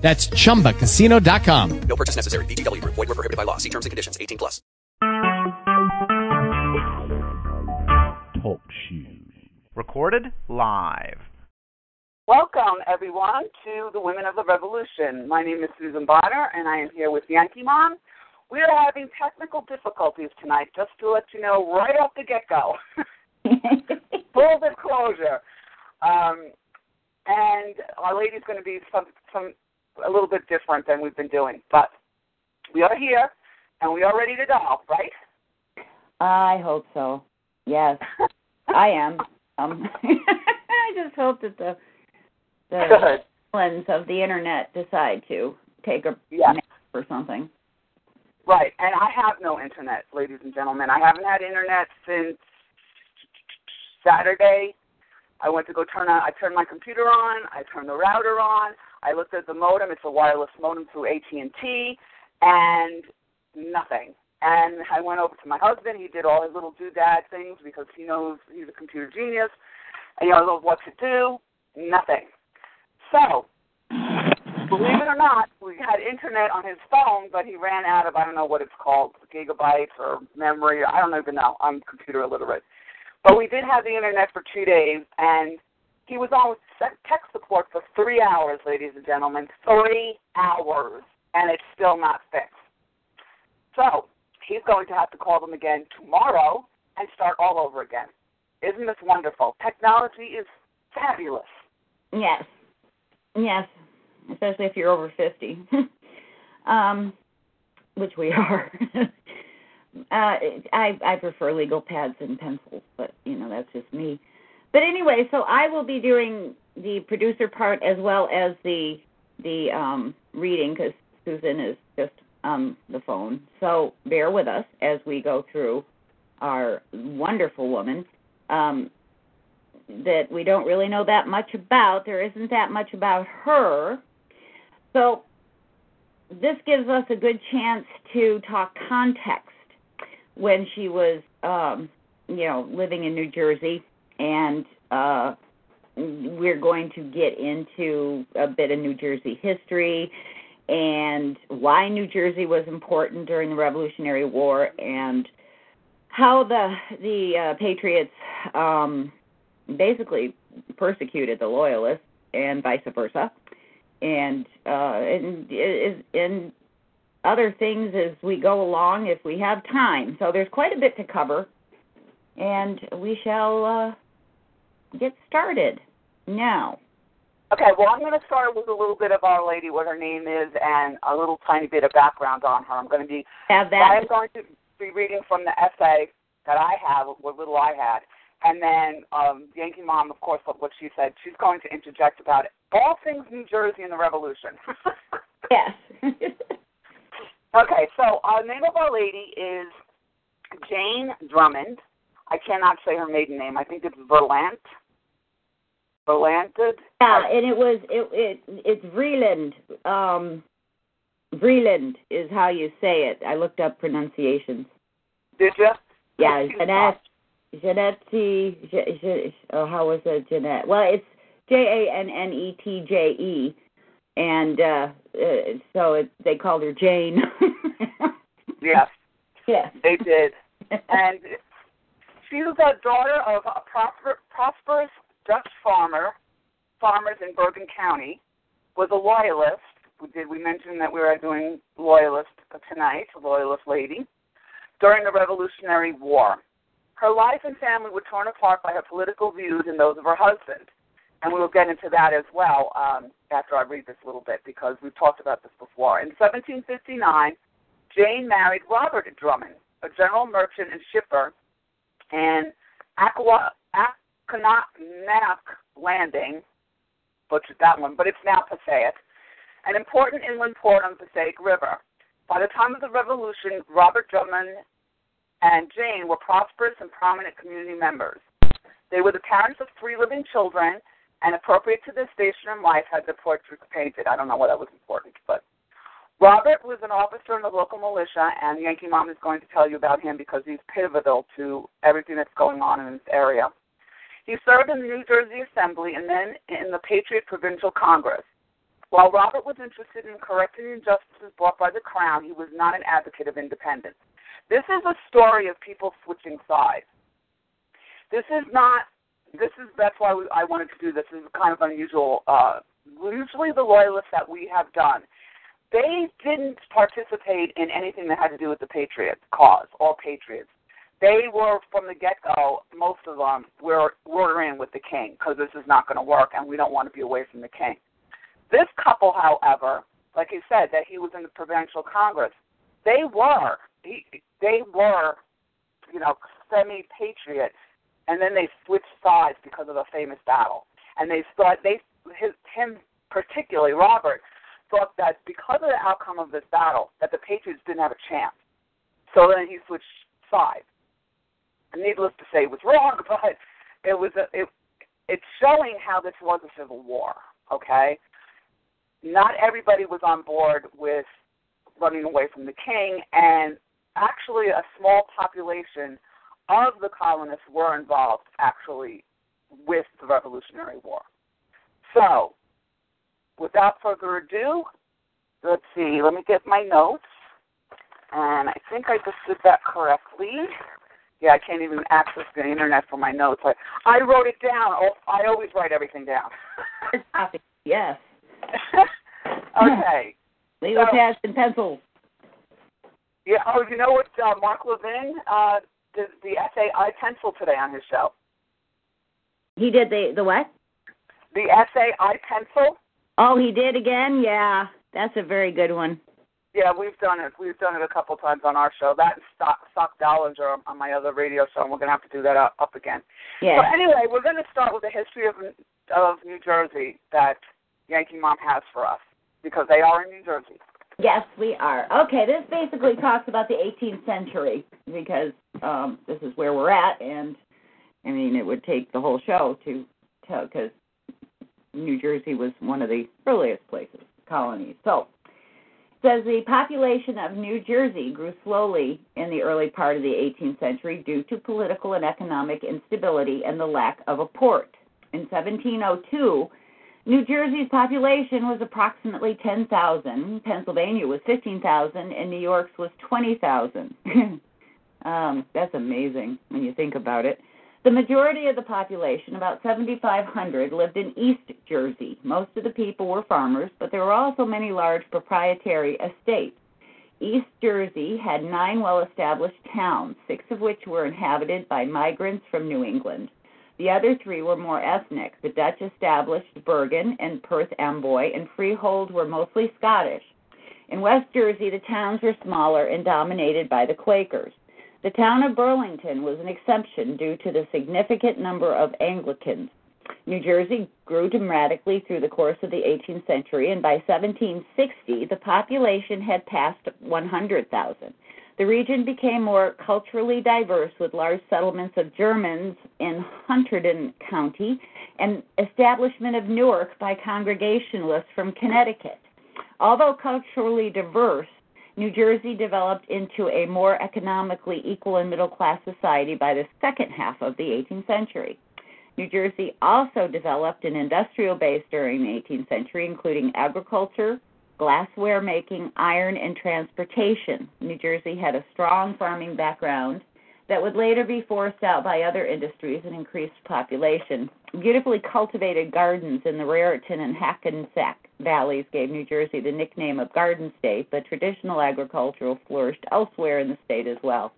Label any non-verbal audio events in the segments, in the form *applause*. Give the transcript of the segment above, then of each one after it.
That's chumbacasino.com. No purchase necessary. VGW Group. Void were prohibited by law. See terms and conditions. 18 plus. Talk shoes. Recorded live. Welcome, everyone, to the Women of the Revolution. My name is Susan Bonner, and I am here with Yankee Mom. We are having technical difficulties tonight, just to let you know right off the get go. *laughs* Full disclosure. Um, and our lady's going to be some, some a little bit different than we've been doing. But we are here, and we are ready to go, right? I hope so. Yes, *laughs* I am. Um, *laughs* I just hope that the the villains of the internet decide to take a Yeah. nap or something. Right, and I have no internet, ladies and gentlemen. I haven't had internet since Saturday. I went to go turn on. I turned my computer on. I turned the router on. I looked at the modem. It's a wireless modem through AT and T, and nothing. And I went over to my husband. He did all his little doodad things because he knows he's a computer genius, and he knows what to do. Nothing. So, believe it or not, we had internet on his phone, but he ran out of I don't know what it's called, gigabytes or memory. I don't even know. I'm computer illiterate. But we did have the internet for two days, and he was on tech support for three hours, ladies and gentlemen. Three hours, and it's still not fixed. So he's going to have to call them again tomorrow and start all over again. Isn't this wonderful? Technology is fabulous. Yes, yes, especially if you're over fifty, *laughs* um, which we are. *laughs* uh, I I prefer legal pads and pencils, but you know that's just me. But anyway, so I will be doing the producer part as well as the the um, reading because Susan is just on the phone. So bear with us as we go through our wonderful woman. Um, that we don't really know that much about. There isn't that much about her. So this gives us a good chance to talk context when she was um you know living in New Jersey and uh we're going to get into a bit of New Jersey history and why New Jersey was important during the Revolutionary War and how the the uh, patriots um basically persecuted the loyalists and vice versa. And uh and and, other things as we go along if we have time. So there's quite a bit to cover. And we shall uh get started now Okay, well, I'm going to start with a little bit of Our Lady, what her name is, and a little tiny bit of background on her. I'm going to be have I'm going to be reading from the essay that I have, what little I had, and then um, Yankee Mom, of course, what she said. She's going to interject about it. all things New Jersey and the Revolution. *laughs* yes *laughs* okay, so our name of Our Lady is Jane Drummond. I cannot say her maiden name. I think it's Verlant. Verlanted. yeah and it was it it it's Vreeland um Vreeland is how you say it i looked up pronunciations Did you? Yeah, Jeanette. Jeanette. Je, Je, oh, how was it, Jeanette? Well, it's J A N N E T J E, and uh, uh, so it, they called her Jane. *laughs* Yes, yes. they did. *laughs* and she was a daughter of a prosper, prosperous Dutch farmer, farmers in Bergen County, was a loyalist. Did we mention that we were doing loyalist tonight, a loyalist lady, during the Revolutionary War? Her life and family were torn apart by her political views and those of her husband. And we will get into that as well um, after I read this a little bit because we've talked about this before. In 1759, Jane married Robert Drummond, a general merchant and shipper in Aqua, Aquanac Landing, butchered that one, but it's now Passaic, an important inland port on the Passaic River. By the time of the Revolution, Robert Drummond and Jane were prosperous and prominent community members. They were the parents of three living children and appropriate to their station in life had their portraits painted. I don't know why that was important, but Robert was an officer in the local militia, and Yankee Mom is going to tell you about him because he's pivotal to everything that's going on in this area. He served in the New Jersey Assembly and then in the Patriot Provincial Congress. While Robert was interested in correcting injustices brought by the Crown, he was not an advocate of independence. This is a story of people switching sides. This is not. This is that's why we, I wanted to do this. This is kind of unusual. Uh, usually, the loyalists that we have done they didn't participate in anything that had to do with the Patriot cause, all Patriots. They were from the get go, most of them, we're, we're in with the king because this is not going to work and we don't want to be away from the king. This couple, however, like he said, that he was in the provincial congress, they were, he, they were, you know, semi patriot, and then they switched sides because of a famous battle. And they thought they, his, him particularly, Robert, thought that because of the outcome of this battle, that the Patriots didn't have a chance. So then he switched sides. Needless to say, was wrong, *laughs* but it was a, it. It's showing how this was a civil war. Okay, not everybody was on board with running away from the king, and actually, a small population of the colonists were involved actually with the Revolutionary War. So without further ado, let's see, let me get my notes. And I think I just did that correctly. Yeah, I can't even access the internet for my notes. I, I wrote it down. Oh, I always write everything down. *laughs* yes. okay. Legal so, pads and pencils. Yeah. Oh, you know what? Uh, Mark Levin uh, did the essay I pencil today on his show. He did the the what? The essay I pencil. Oh, he did again? Yeah. That's a very good one. Yeah, we've done it. We've done it a couple times on our show. That and Stock Stock Dollinger on my other radio show, and we're gonna have to do that up, up again. Yeah. So anyway, we're gonna start with the history of of New Jersey that Yankee Mom has for us because they are in New Jersey. Yes, we are. Okay, this basically talks about the 18th century because um, this is where we're at, and I mean it would take the whole show to tell because New Jersey was one of the earliest places, colonies. So, says the population of New Jersey grew slowly in the early part of the 18th century due to political and economic instability and the lack of a port. In 1702, New Jersey's population was approximately 10,000, Pennsylvania was 15,000, and New York's was 20,000. *laughs* um, that's amazing when you think about it. The majority of the population, about 7,500, lived in East Jersey. Most of the people were farmers, but there were also many large proprietary estates. East Jersey had nine well established towns, six of which were inhabited by migrants from New England. The other three were more ethnic. The Dutch established Bergen and Perth Amboy, and Freehold were mostly Scottish. In West Jersey, the towns were smaller and dominated by the Quakers. The town of Burlington was an exception due to the significant number of Anglicans. New Jersey grew dramatically through the course of the 18th century, and by 1760, the population had passed 100,000. The region became more culturally diverse with large settlements of Germans in Hunterdon County and establishment of Newark by Congregationalists from Connecticut. Although culturally diverse, New Jersey developed into a more economically equal and middle class society by the second half of the 18th century. New Jersey also developed an industrial base during the 18th century, including agriculture, glassware making, iron, and transportation. New Jersey had a strong farming background that would later be forced out by other industries and increased population. Beautifully cultivated gardens in the Raritan and Hackensack valleys gave New Jersey the nickname of Garden State, but traditional agriculture flourished elsewhere in the state as well.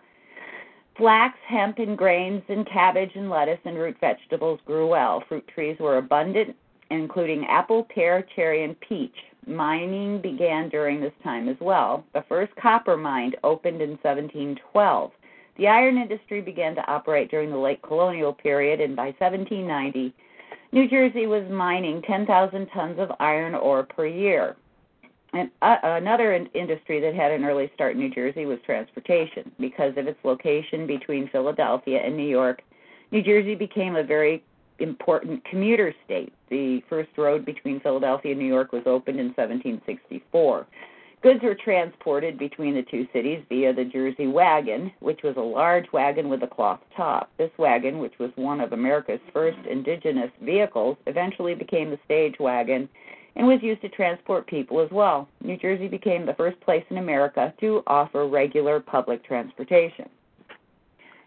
Flax, hemp, and grains, and cabbage and lettuce and root vegetables grew well. Fruit trees were abundant, including apple, pear, cherry, and peach. Mining began during this time as well. The first copper mine opened in 1712. The iron industry began to operate during the late colonial period, and by 1790, New Jersey was mining 10,000 tons of iron ore per year. And uh, another in- industry that had an early start in New Jersey was transportation. Because of its location between Philadelphia and New York, New Jersey became a very important commuter state. The first road between Philadelphia and New York was opened in 1764. Goods were transported between the two cities via the Jersey wagon, which was a large wagon with a cloth top. This wagon, which was one of America's first indigenous vehicles, eventually became the stage wagon and was used to transport people as well. New Jersey became the first place in America to offer regular public transportation.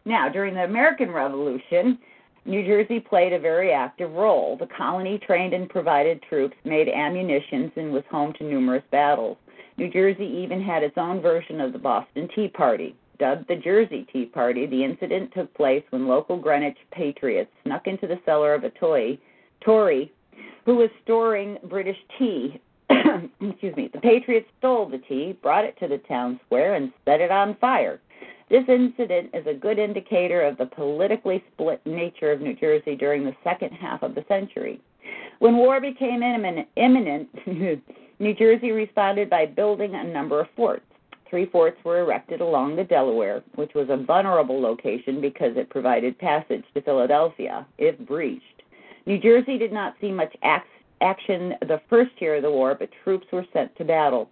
Now, during the American Revolution, New Jersey played a very active role. The colony trained and provided troops, made ammunitions, and was home to numerous battles. New Jersey even had its own version of the Boston Tea Party. Dubbed the Jersey Tea Party, the incident took place when local Greenwich patriots snuck into the cellar of a toy, Tory who was storing British tea. *clears throat* Excuse me. The patriots stole the tea, brought it to the town square, and set it on fire. This incident is a good indicator of the politically split nature of New Jersey during the second half of the century. When war became imminent, *laughs* New Jersey responded by building a number of forts. Three forts were erected along the Delaware, which was a vulnerable location because it provided passage to Philadelphia if breached. New Jersey did not see much action the first year of the war, but troops were sent to battle.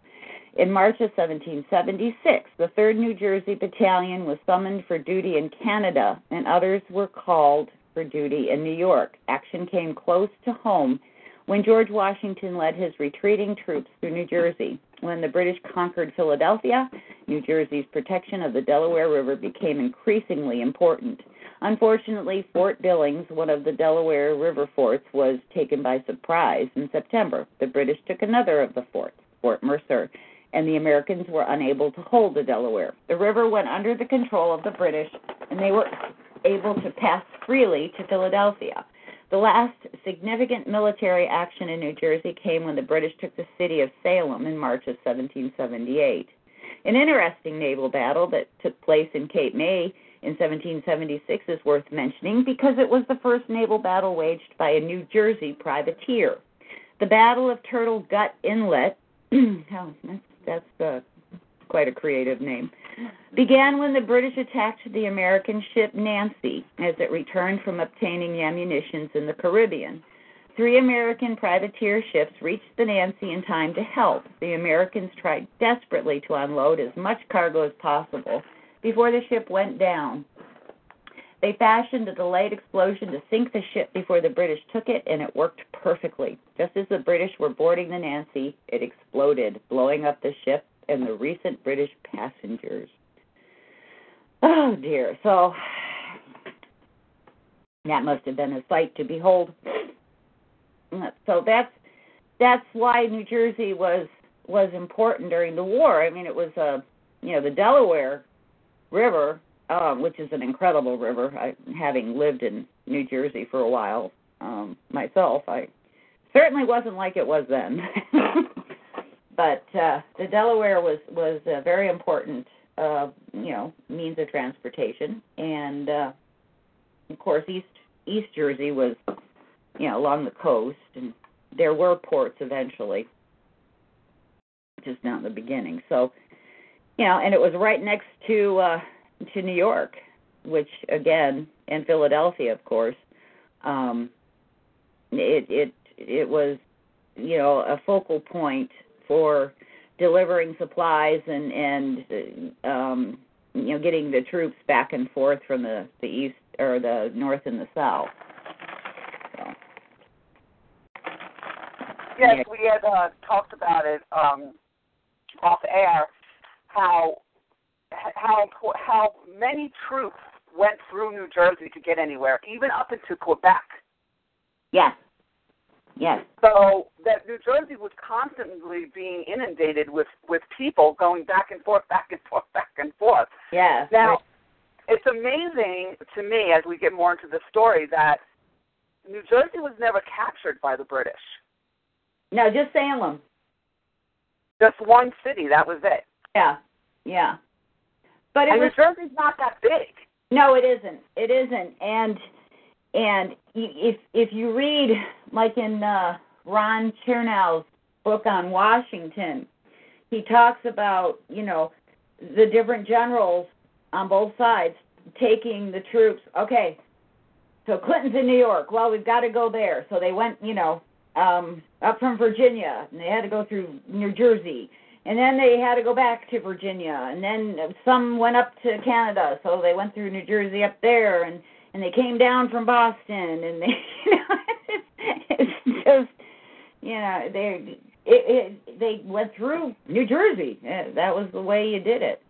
In March of 1776, the 3rd New Jersey Battalion was summoned for duty in Canada, and others were called for duty in New York. Action came close to home when George Washington led his retreating troops through New Jersey. When the British conquered Philadelphia, New Jersey's protection of the Delaware River became increasingly important. Unfortunately, Fort Billings, one of the Delaware River forts, was taken by surprise in September. The British took another of the forts, Fort Mercer, and the Americans were unable to hold the Delaware. The river went under the control of the British, and they were able to pass freely to Philadelphia. The last significant military action in New Jersey came when the British took the city of Salem in March of 1778. An interesting naval battle that took place in Cape May in 1776 is worth mentioning because it was the first naval battle waged by a New Jersey privateer. The Battle of Turtle Gut Inlet, *clears throat* oh, that's, that's uh, quite a creative name, began when the British attacked the American ship Nancy as it returned from obtaining ammunition in the Caribbean. Three American privateer ships reached the Nancy in time to help. The Americans tried desperately to unload as much cargo as possible before the ship went down. They fashioned a delayed explosion to sink the ship before the British took it, and it worked perfectly. Just as the British were boarding the Nancy, it exploded, blowing up the ship and the recent British passengers. Oh dear. So that must have been a sight to behold. So that's that's why New Jersey was was important during the war. I mean, it was a uh, you know the Delaware River, uh, which is an incredible river. I, having lived in New Jersey for a while um, myself, I certainly wasn't like it was then. *laughs* but uh, the Delaware was was a very important, uh, you know, means of transportation, and uh, of course East East Jersey was, you know, along the coast, and there were ports eventually, just not in the beginning. So you know, and it was right next to uh, to New York, which again, and Philadelphia, of course. Um, it it it was, you know, a focal point for delivering supplies and and um, you know getting the troops back and forth from the the east or the north and the south. So. Yes, yeah. we had uh, talked about it um, off air how how how many troops went through New Jersey to get anywhere, even up into Quebec. Yes. Yes. So that New Jersey was constantly being inundated with with people going back and forth, back and forth, back and forth. Yes. Now, it's amazing to me as we get more into the story that New Jersey was never captured by the British. No, just Salem. Just one city. That was it. Yeah, yeah. But it and was, New Jersey's not that big. No, it isn't. It isn't. And and if if you read like in uh, Ron Chernow's book on Washington, he talks about you know the different generals on both sides taking the troops. Okay, so Clinton's in New York. Well, we've got to go there. So they went, you know, um, up from Virginia, and they had to go through New Jersey, and then they had to go back to Virginia, and then some went up to Canada, so they went through New Jersey up there, and and they came down from Boston, and they, *laughs* you know, it's just, you know, they it, it they went through New Jersey. That was the way you did it.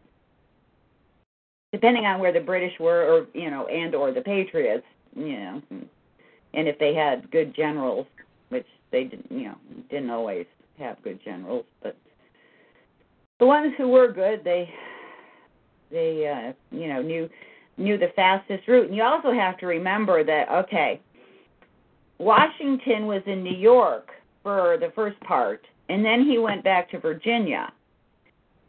Depending on where the British were, or you know, and or the Patriots, you know, and if they had good generals, which they didn't, you know, didn't always have good generals, but the ones who were good, they they uh, you know knew knew the fastest route. And you also have to remember that okay, Washington was in New York for the first part, and then he went back to Virginia.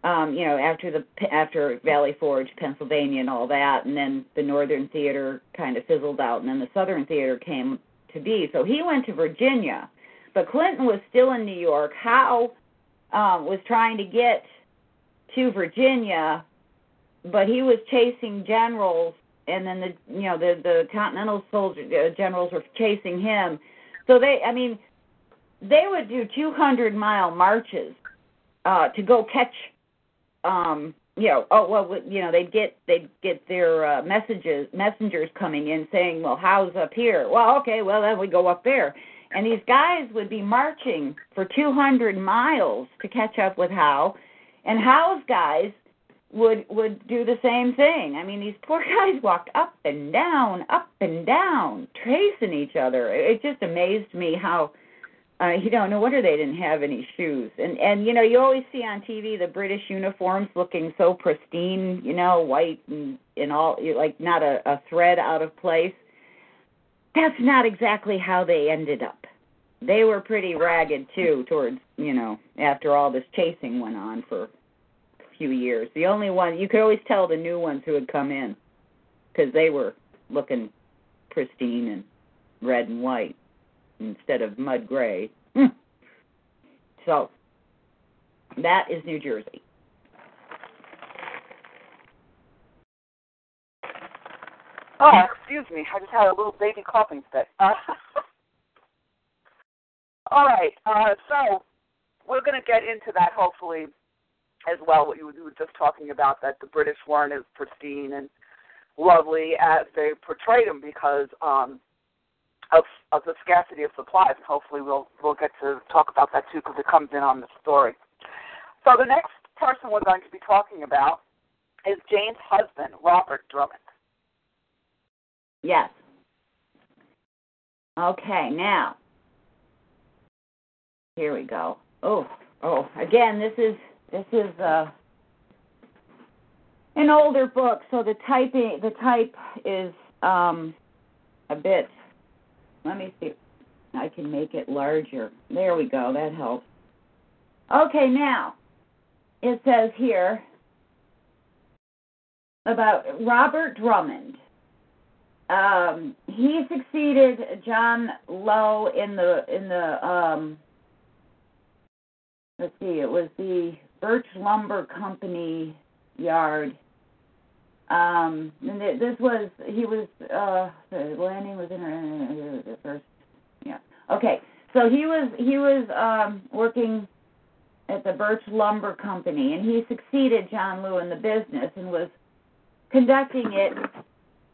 Um, you know, after the after Valley Forge, Pennsylvania, and all that, and then the Northern Theater kind of fizzled out, and then the Southern Theater came to be. So he went to Virginia, but Clinton was still in New York. Howe um, was trying to get to Virginia, but he was chasing generals, and then the you know the the Continental soldier uh, generals were chasing him. So they, I mean, they would do 200 mile marches uh, to go catch. Um, you know, oh well, you know, they'd get they'd get their uh, messages messengers coming in saying, well, Howe's up here? Well, okay, well then we go up there, and these guys would be marching for 200 miles to catch up with Howe, and Howe's guys would would do the same thing. I mean, these poor *laughs* guys walked up and down, up and down, tracing each other. It just amazed me how uh, you know, no wonder they didn't have any shoes. And and you know, you always see on TV the British uniforms looking so pristine, you know, white and and all like not a, a thread out of place. That's not exactly how they ended up. They were pretty ragged too towards, you know, after all this chasing went on for few years. The only one you could always tell the new ones who had come in because they were looking pristine and red and white instead of mud gray. Hmm. So that is New Jersey. Oh, excuse me. I just had a little baby coughing fit. *laughs* All right. Uh, so we're going to get into that hopefully as well. What you were just talking about that the British weren't as pristine and lovely as they portrayed them because um, of of the scarcity of supplies, and hopefully we'll we'll get to talk about that too because it comes in on the story. So the next person we're going to be talking about is Jane's husband, Robert Drummond. Yes. Okay, now here we go. Oh, oh, again, this is this is uh, an older book, so the typing the type is um, a bit let me see. I can make it larger. There we go. That helps. Okay, now it says here about Robert Drummond. Um, he succeeded John Low in the in the um, let's see, it was the Birch Lumber Company yard. Um, and this was he was uh the landing was in the first yeah. Okay so he was he was um working at the Birch Lumber Company and he succeeded John Lew in the business and was conducting it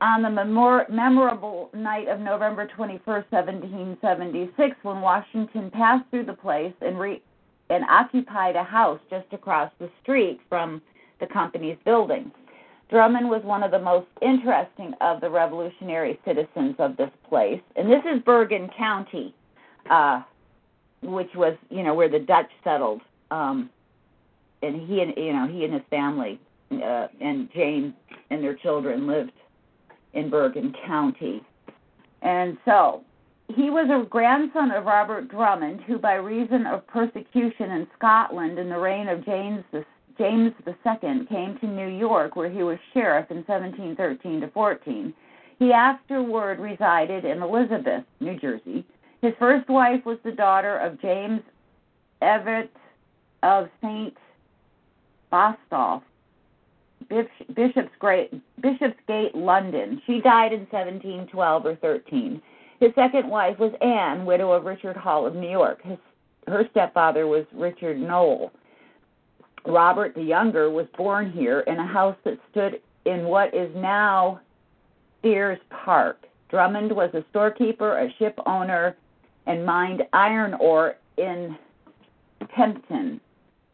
on the memor- memorable night of November 21st, 1776, when Washington passed through the place and re- and occupied a house just across the street from the company's building. Drummond was one of the most interesting of the revolutionary citizens of this place. And this is Bergen County, uh, which was, you know, where the Dutch settled. Um, and he and you know he and his family uh, and Jane and their children lived in Bergen County. And so he was a grandson of Robert Drummond, who, by reason of persecution in Scotland in the reign of James the James II came to New York, where he was sheriff in 1713 to 14. He afterward resided in Elizabeth, New Jersey. His first wife was the daughter of James Everett of St. Botolph, Bishopsgate, Bishopsgate, London. She died in 1712 or 13. His second wife was Anne, widow of Richard Hall of New York. His, her stepfather was Richard Noel. Robert the Younger was born here in a house that stood in what is now Sears Park. Drummond was a storekeeper, a ship owner, and mined iron ore in Pompton,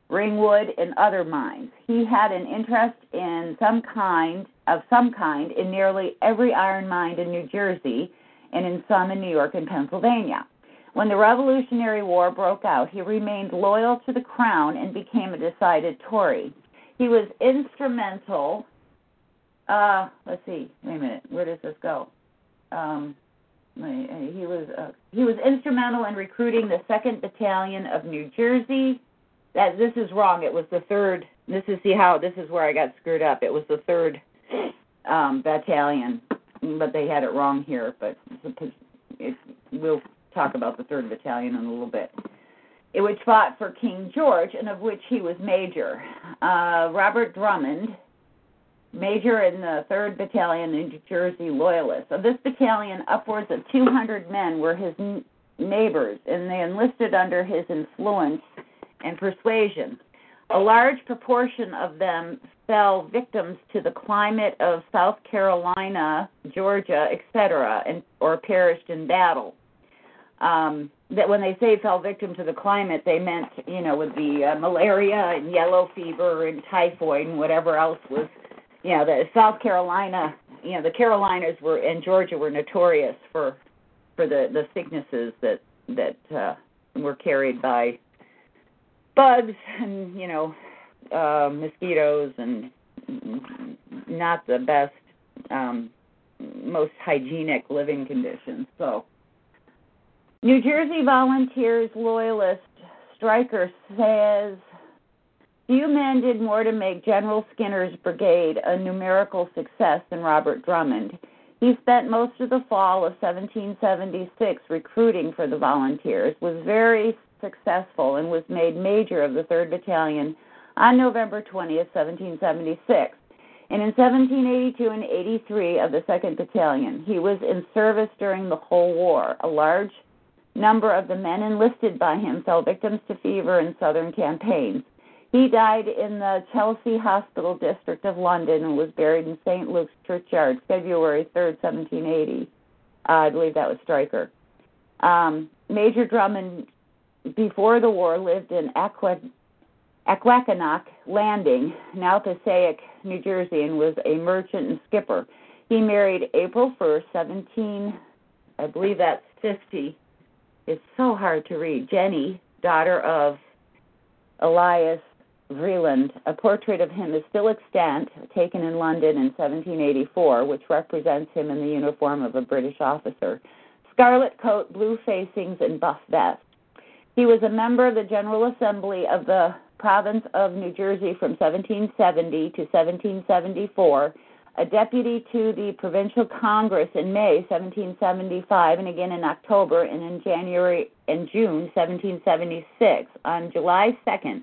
Ringwood, and other mines. He had an interest in some kind of some kind in nearly every iron mine in New Jersey and in some in New York and Pennsylvania. When the Revolutionary War broke out, he remained loyal to the crown and became a decided Tory. He was instrumental. Uh, let's see. Wait a minute. Where does this go? Um, he was uh, he was instrumental in recruiting the Second Battalion of New Jersey. That this is wrong. It was the third. This is see how this is where I got screwed up. It was the third um, battalion, but they had it wrong here. But it, we'll talk about the third battalion in a little bit. It which fought for King George, and of which he was major. Uh, Robert Drummond major in the 3rd Battalion in New Jersey Loyalists. Of this battalion, upwards of 200 men were his n- neighbors, and they enlisted under his influence and persuasion. A large proportion of them fell victims to the climate of South Carolina, Georgia, etc., and or perished in battle. Um, that when they say fell victim to the climate, they meant you know with the uh, malaria and yellow fever and typhoid and whatever else was you know, the South Carolina, you know, the Carolinas were and Georgia were notorious for for the the sicknesses that that uh, were carried by bugs and you know uh, mosquitoes and not the best um, most hygienic living conditions. So, New Jersey Volunteers Loyalist Stryker says Few men did more to make General Skinner's brigade a numerical success than Robert Drummond. He spent most of the fall of 1776 recruiting for the volunteers, was very successful, and was made major of the 3rd Battalion on November 20, 1776. And in 1782 and 83 of the 2nd Battalion, he was in service during the whole war. A large number of the men enlisted by him fell victims to fever in southern campaigns. He died in the Chelsea Hospital District of London and was buried in St. Luke's Churchyard, February 3rd, 1780. Uh, I believe that was Stryker. Um, Major Drummond, before the war, lived in Aqua, Aquaconock Landing, now Passaic, New Jersey, and was a merchant and skipper. He married April 1st, 17, I believe that's 50. It's so hard to read. Jenny, daughter of Elias Vreeland. A portrait of him is still extant, taken in London in 1784, which represents him in the uniform of a British officer scarlet coat, blue facings, and buff vest. He was a member of the General Assembly of the province of New Jersey from 1770 to 1774, a deputy to the Provincial Congress in May 1775, and again in October and in January and June 1776. On July 2nd,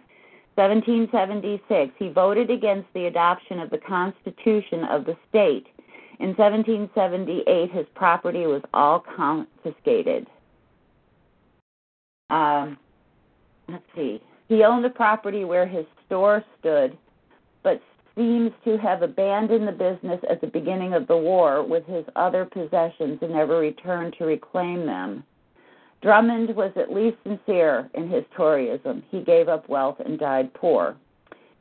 1776, he voted against the adoption of the Constitution of the state. In 1778, his property was all confiscated. Um, let's see. He owned the property where his store stood, but seems to have abandoned the business at the beginning of the war with his other possessions and never returned to reclaim them. Drummond was at least sincere in his Toryism. He gave up wealth and died poor.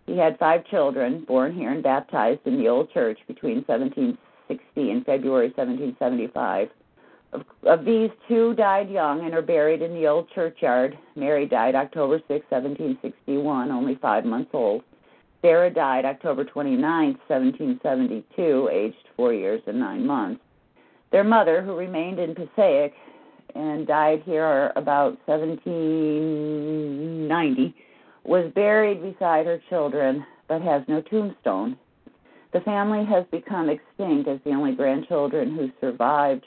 He had five children, born here and baptized in the old church between 1760 and February 1775. Of, these, two died young and are buried in the old churchyard. Mary died October 6, 1761, only five months old. Sarah died October 29, 1772, aged four years and nine months. Their mother, who remained in Passaic, and died here about 1790, was buried beside her children but has no tombstone. The family has become extinct as the only grandchildren who survived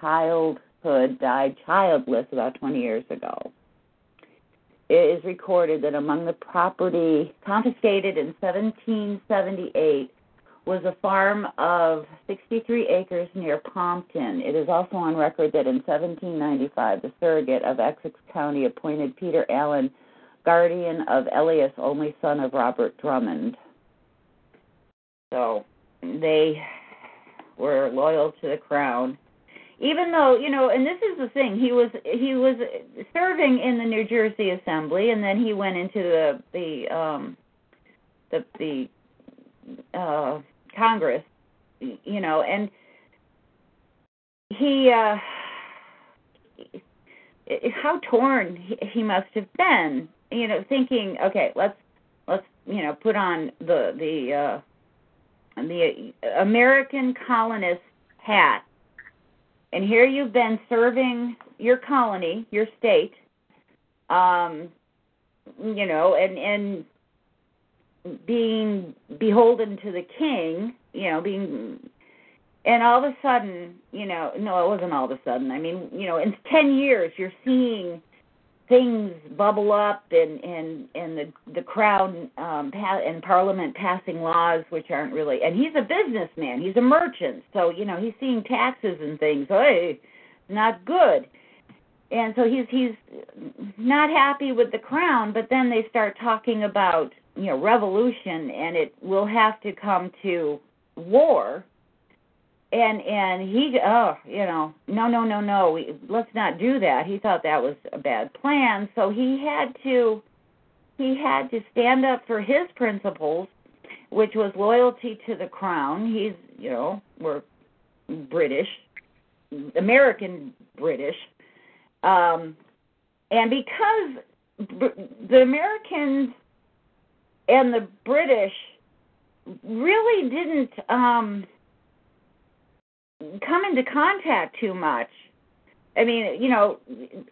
childhood died childless about 20 years ago. it is recorded that among the property confiscated in 1778 was a farm of 63 acres near Pompton. It is also on record that in 1795, the surrogate of Essex County appointed Peter Allen guardian of Elias, only son of Robert Drummond. So they were loyal to the crown even though you know and this is the thing he was he was serving in the New Jersey Assembly and then he went into the the um the the uh Congress you know and he uh how torn he, he must have been you know thinking okay let's let's you know put on the the uh the American colonist hat and here you've been serving your colony, your state, um, you know, and and being beholden to the king, you know, being and all of a sudden, you know, no, it wasn't all of a sudden. I mean, you know, in 10 years you're seeing things bubble up and and and the the crown um pa- and parliament passing laws which aren't really and he's a businessman he's a merchant so you know he's seeing taxes and things hey not good. And so he's he's not happy with the crown but then they start talking about you know revolution and it will have to come to war and and he oh you know no no no no we, let's not do that. He thought that was a bad plan. So he had to he had to stand up for his principles which was loyalty to the crown. He's you know we're british american british. Um and because the americans and the british really didn't um come into contact too much. I mean, you know,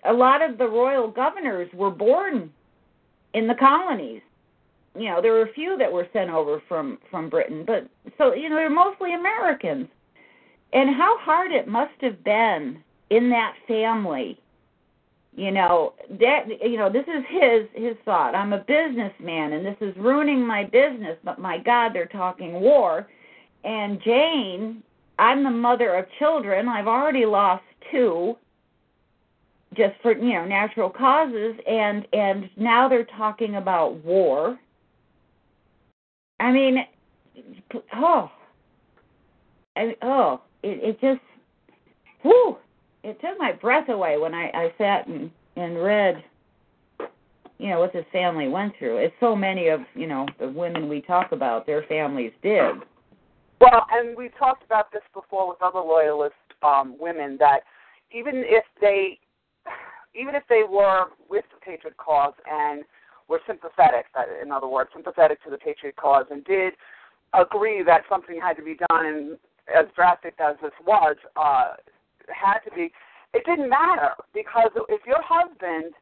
a lot of the royal governors were born in the colonies. You know, there were a few that were sent over from from Britain, but so you know, they're mostly Americans. And how hard it must have been in that family. You know, that you know, this is his his thought. I'm a businessman and this is ruining my business, but my god, they're talking war. And Jane I'm the mother of children. I've already lost two just for you know natural causes and and now they're talking about war. I mean oh I, oh it it just whew it took my breath away when i i sat and and read you know what this family went through. It's so many of you know the women we talk about their families did well, and we've talked about this before with other loyalist um, women that even if they, even if they were with the Patriot cause and were sympathetic, in other words, sympathetic to the Patriot cause, and did agree that something had to be done, and as drastic as this was, uh, had to be, it didn't matter because if your husband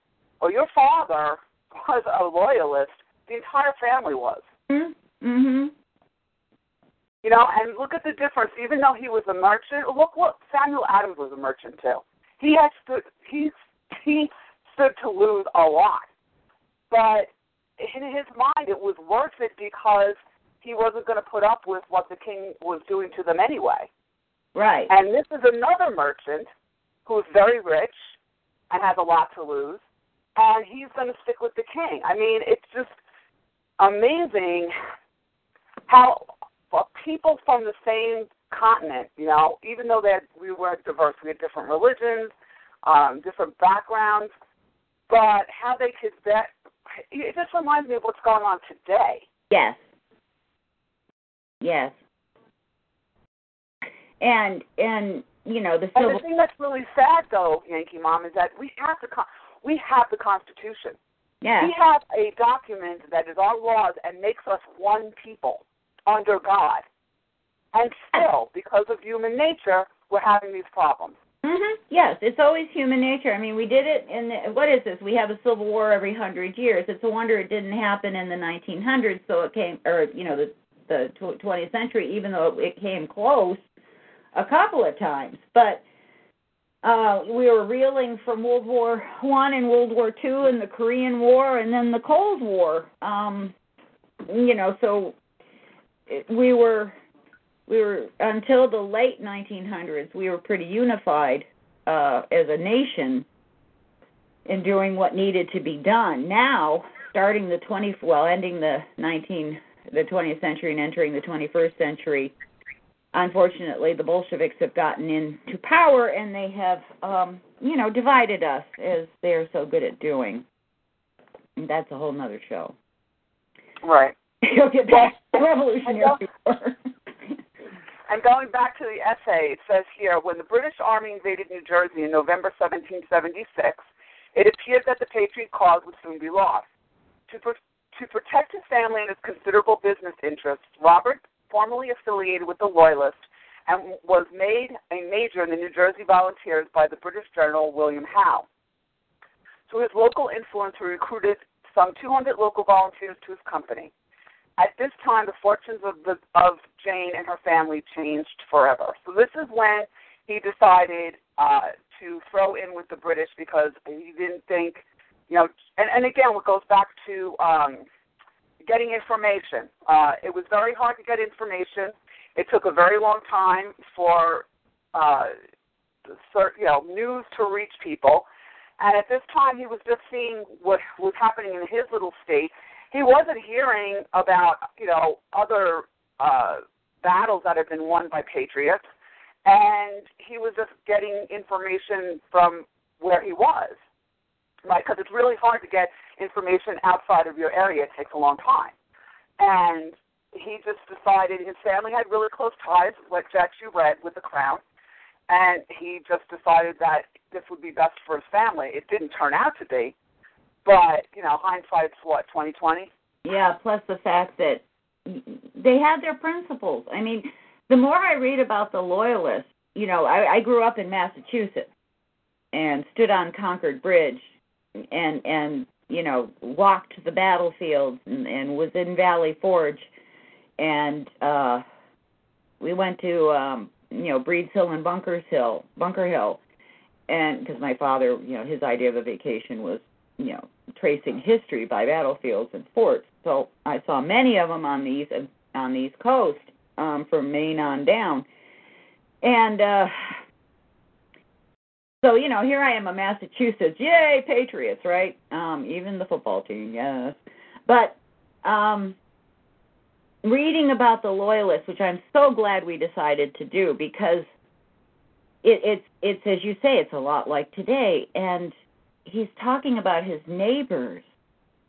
or your father *laughs* was a loyalist, the entire family was. Mm. Mhm. You know, and look at the difference. Even though he was a merchant, look what Samuel Adams was a merchant too. He had stood he he stood to lose a lot, but in his mind it was worth it because he wasn't going to put up with what the king was doing to them anyway. Right. And this is another merchant who's very rich and has a lot to lose, and he's going to stick with the king. I mean, it's just amazing how people from the same continent, you know, even though that we were diverse, we had different religions, um, different backgrounds, but how they could that it just reminds me of what's going on today. Yes. Yes. And and you know the civil. And the thing that's really sad, though, Yankee Mom, is that we have the con- we have the Constitution. Yeah. We have a document that is our laws and makes us one people under God. And still, because of human nature, we're having these problems. Mm-hmm. Yes, it's always human nature. I mean, we did it in the, what is this? We have a civil war every hundred years. It's a wonder it didn't happen in the 1900s. So it came, or you know, the the 20th century, even though it came close a couple of times. But uh, we were reeling from World War One and World War Two and the Korean War and then the Cold War. Um, you know, so we were we were until the late 1900s we were pretty unified uh, as a nation in doing what needed to be done. Now, starting the 20 well, ending the 19 the 20th century and entering the 21st century, unfortunately, the Bolsheviks have gotten into power and they have, um, you know, divided us as they're so good at doing. And that's a whole nother show. Right. You'll get to Revolutionary War. *laughs* And going back to the essay, it says here when the British Army invaded New Jersey in November 1776, it appeared that the Patriot cause would soon be lost. To, pro- to protect his family and his considerable business interests, Robert, formerly affiliated with the Loyalists, and was made a major in the New Jersey Volunteers by the British General William Howe. Through his local influence, he recruited some 200 local volunteers to his company. At this time, the fortunes of the of Jane and her family changed forever. So this is when he decided uh, to throw in with the British because he didn't think, you know, and, and again, what goes back to um, getting information. Uh, it was very hard to get information. It took a very long time for, uh, you know, news to reach people. And at this time, he was just seeing what was happening in his little state. He wasn't hearing about, you know, other uh, battles that had been won by patriots, and he was just getting information from where he was, right? Because it's really hard to get information outside of your area. It takes a long time, and he just decided his family had really close ties, like Jack you read, with the crown, and he just decided that this would be best for his family. It didn't turn out to be, but you know, hindsight's what twenty twenty. Yeah, plus the fact that they had their principles. I mean, the more I read about the loyalists, you know, I, I grew up in Massachusetts and stood on Concord Bridge and and you know walked the battlefields and, and was in Valley Forge and uh we went to um you know Breeds Hill and Bunkers Hill Bunker Hill and because my father you know his idea of a vacation was you know tracing history by battlefields and forts. So I saw many of them on these on these East Coast um from Maine on down. And uh so you know here i am a massachusetts yay patriots right? Um even the football team yes. But um reading about the loyalists which i'm so glad we decided to do because it it's it's as you say it's a lot like today. And he's talking about his neighbors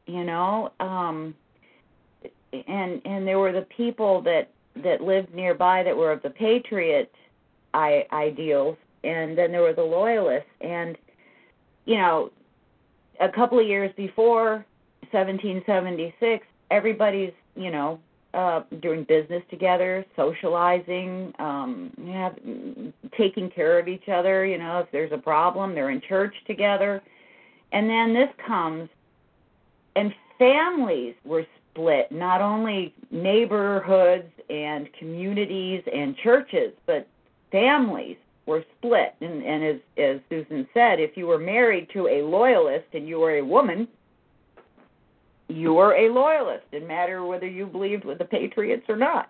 you know um and and there were the people that that lived nearby that were of the patriot I, ideals and then there were the loyalists. And you know a couple of years before 1776 everybody's you know uh doing business together socializing um have taking care of each other you know if there's a problem they're in church together and then this comes and families were split not only neighborhoods and communities and churches but families were split. And, and as, as Susan said, if you were married to a loyalist and you were a woman, you were a loyalist. Didn't matter whether you believed with the Patriots or not.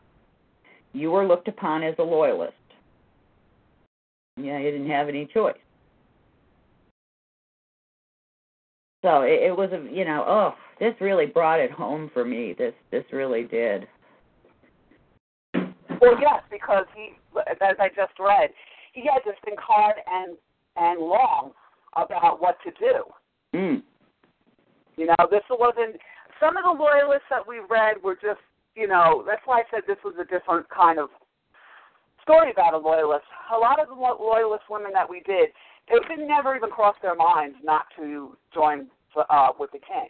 You were looked upon as a loyalist. Yeah, you didn't have any choice. So it, it was a, you know, oh, this really brought it home for me. This this really did. Well, yes, because he, as I just read, he had to think hard and and long about what to do. Mm. You know, this wasn't. Some of the loyalists that we read were just, you know, that's why I said this was a different kind of story about a loyalist. A lot of the loyalist women that we did, it didn't never even cross their minds not to join uh, with the king.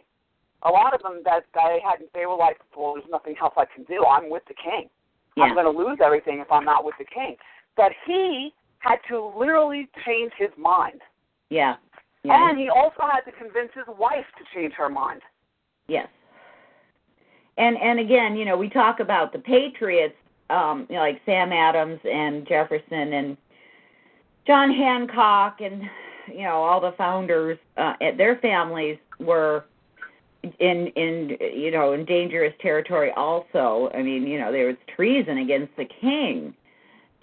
A lot of them that they had, they were like, well, there's nothing else I can do. I'm with the king. Yeah. I'm going to lose everything if I'm not with the king. But he had to literally change his mind. Yeah. yeah. And he also had to convince his wife to change her mind. Yes. And and again, you know, we talk about the Patriots, um, you know, like Sam Adams and Jefferson and John Hancock and you know all the founders uh, their families were in in you know in dangerous territory also. I mean you know there was treason against the king.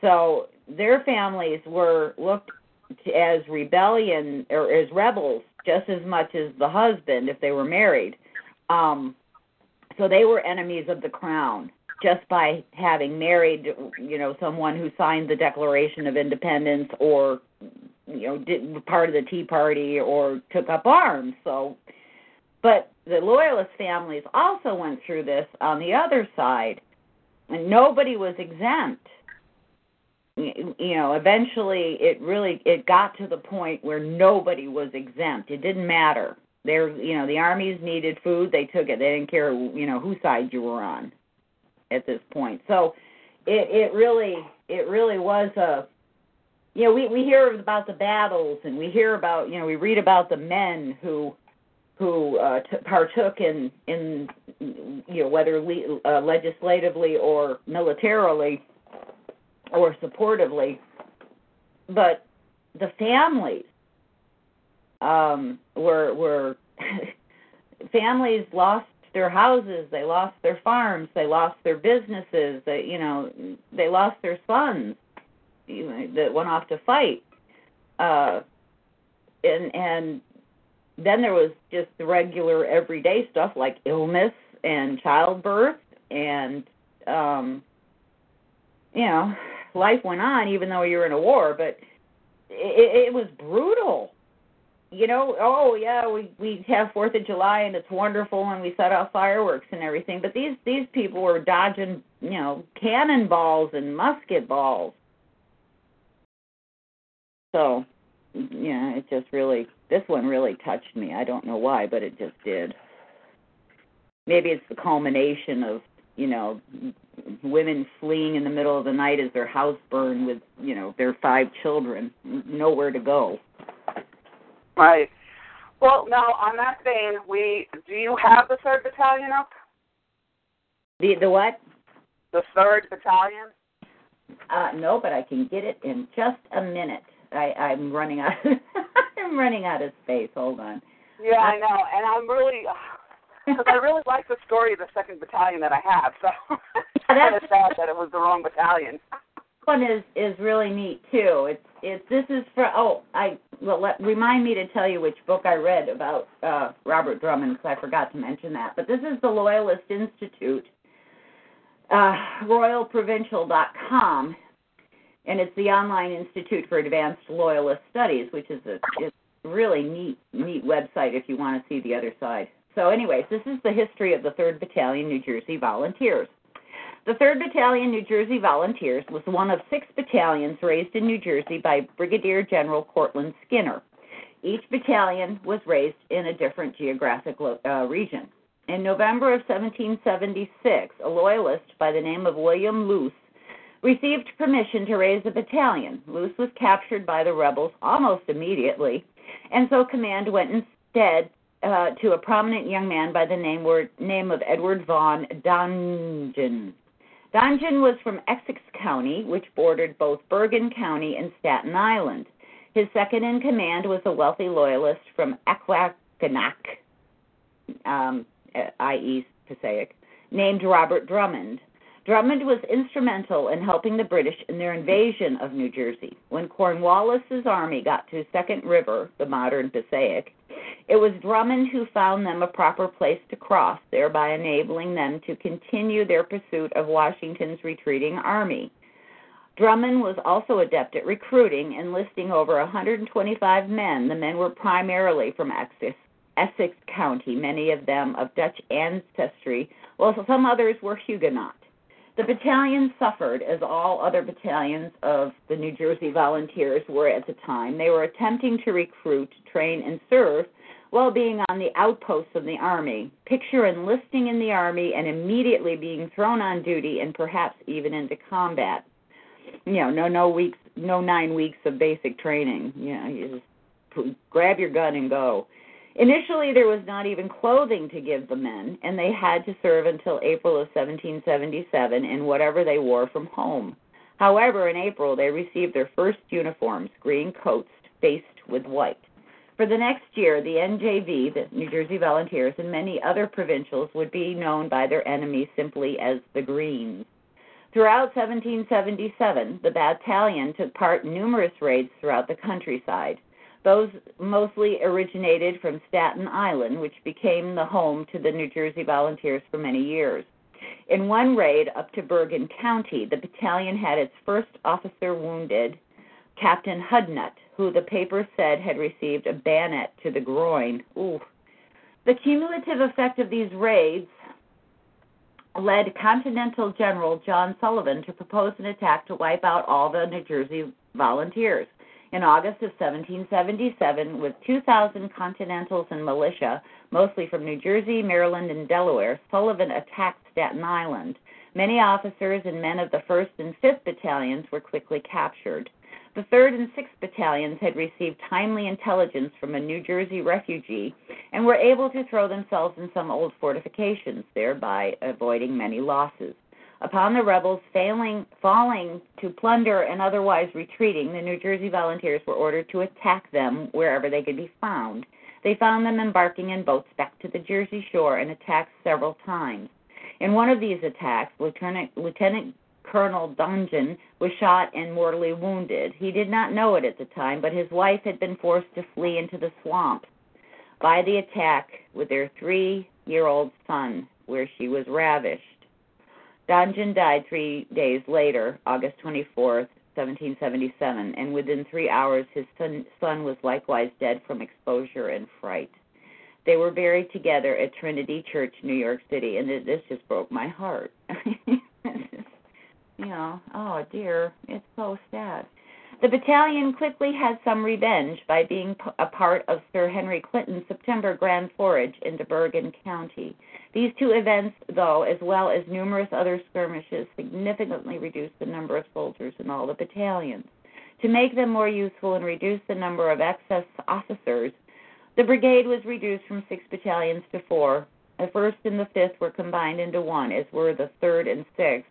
So their families were looked as rebellion or as rebels just as much as the husband if they were married. Um so they were enemies of the crown just by having married you know someone who signed the declaration of independence or you know did part of the tea party or took up arms. So but the loyalist families also went through this on the other side and nobody was exempt. You know eventually it really it got to the point where nobody was exempt. It didn't matter. There you know the armies needed food. They took it. They didn't care you know whose side you were on at this point. So it it really it really was a you know we we hear about the battles and we hear about you know we read about the men who who uh, t- partook in in you know whether le- uh, legislatively or militarily or supportively, but the families um, were were *laughs* families lost their houses, they lost their farms, they lost their businesses, they you know they lost their sons you know, that went off to fight, uh, and and then there was just the regular everyday stuff like illness and childbirth and um you know life went on even though you were in a war but it, it was brutal. You know oh yeah we we have fourth of july and it's wonderful and we set off fireworks and everything but these these people were dodging you know cannonballs and musket balls so yeah it just really this one really touched me. I don't know why but it just did. Maybe it's the culmination of you know women fleeing in the middle of the night as their house burned with you know their five children. Nowhere to go. Right. Well now on that vein we do you have the third battalion up? The the what? The third battalion? Uh no but i can get it in just a minute i i'm running out *laughs* i'm running out of space hold on yeah i know and i'm really *laughs* because I really like the story of the second battalion that I have. So it's kind of sad that it was the wrong battalion. *laughs* One is is really neat too. It's it's this is for oh I well let remind me to tell you which book I read about uh Robert Drummond because I forgot to mention that. But this is the Loyalist Institute, uh, royalprovincial.com, and it's the online institute for advanced loyalist studies, which is a it's really neat neat website if you want to see the other side. So, anyways, this is the history of the 3rd Battalion New Jersey Volunteers. The 3rd Battalion New Jersey Volunteers was one of six battalions raised in New Jersey by Brigadier General Cortlandt Skinner. Each battalion was raised in a different geographic uh, region. In November of 1776, a loyalist by the name of William Luce received permission to raise a battalion. Luce was captured by the rebels almost immediately, and so command went instead uh, to a prominent young man by the name word, name of Edward Vaughan Dongan. Dongan was from Essex County, which bordered both Bergen County and Staten Island. His second in command was a wealthy loyalist from Acquackanonk, um, i.e., Passaic, named Robert Drummond. Drummond was instrumental in helping the British in their invasion of New Jersey. When Cornwallis's army got to Second River, the modern Passaic, it was Drummond who found them a proper place to cross, thereby enabling them to continue their pursuit of Washington's retreating army. Drummond was also adept at recruiting, enlisting over 125 men. The men were primarily from Essex, Essex County, many of them of Dutch ancestry, while some others were Huguenot. The battalion suffered, as all other battalions of the New Jersey Volunteers were at the time. They were attempting to recruit, train, and serve while being on the outposts of the Army. Picture enlisting in the Army and immediately being thrown on duty and perhaps even into combat. You know, no no weeks, no nine weeks of basic training. You know, you just grab your gun and go. Initially, there was not even clothing to give the men, and they had to serve until April of 1777 in whatever they wore from home. However, in April, they received their first uniforms, green coats faced with white. For the next year, the NJV, the New Jersey Volunteers, and many other provincials would be known by their enemies simply as the Greens. Throughout 1777, the battalion took part in numerous raids throughout the countryside. Those mostly originated from Staten Island, which became the home to the New Jersey Volunteers for many years. In one raid up to Bergen County, the battalion had its first officer wounded, Captain Hudnut, who the paper said had received a bayonet to the groin. Ooh. The cumulative effect of these raids led Continental General John Sullivan to propose an attack to wipe out all the New Jersey volunteers. In August of 1777, with 2,000 Continentals and militia, mostly from New Jersey, Maryland, and Delaware, Sullivan attacked Staten Island. Many officers and men of the 1st and 5th Battalions were quickly captured. The 3rd and 6th Battalions had received timely intelligence from a New Jersey refugee and were able to throw themselves in some old fortifications, thereby avoiding many losses. Upon the rebels failing, falling to plunder and otherwise retreating, the New Jersey volunteers were ordered to attack them wherever they could be found. They found them embarking in boats back to the Jersey shore and attacked several times. In one of these attacks, Lieutenant, Lieutenant Colonel Dongan was shot and mortally wounded. He did not know it at the time, but his wife had been forced to flee into the swamps by the attack with their three year old son, where she was ravished. Dongan died three days later, August 24th, 1777, and within three hours his son, son was likewise dead from exposure and fright. They were buried together at Trinity Church, New York City, and this just broke my heart. *laughs* you know, oh dear, it's so sad. The battalion quickly had some revenge by being a part of Sir Henry Clinton's September grand forage into Bergen County. These two events, though, as well as numerous other skirmishes, significantly reduced the number of soldiers in all the battalions. To make them more useful and reduce the number of excess officers, the brigade was reduced from six battalions to four. The first and the fifth were combined into one, as were the third and sixth.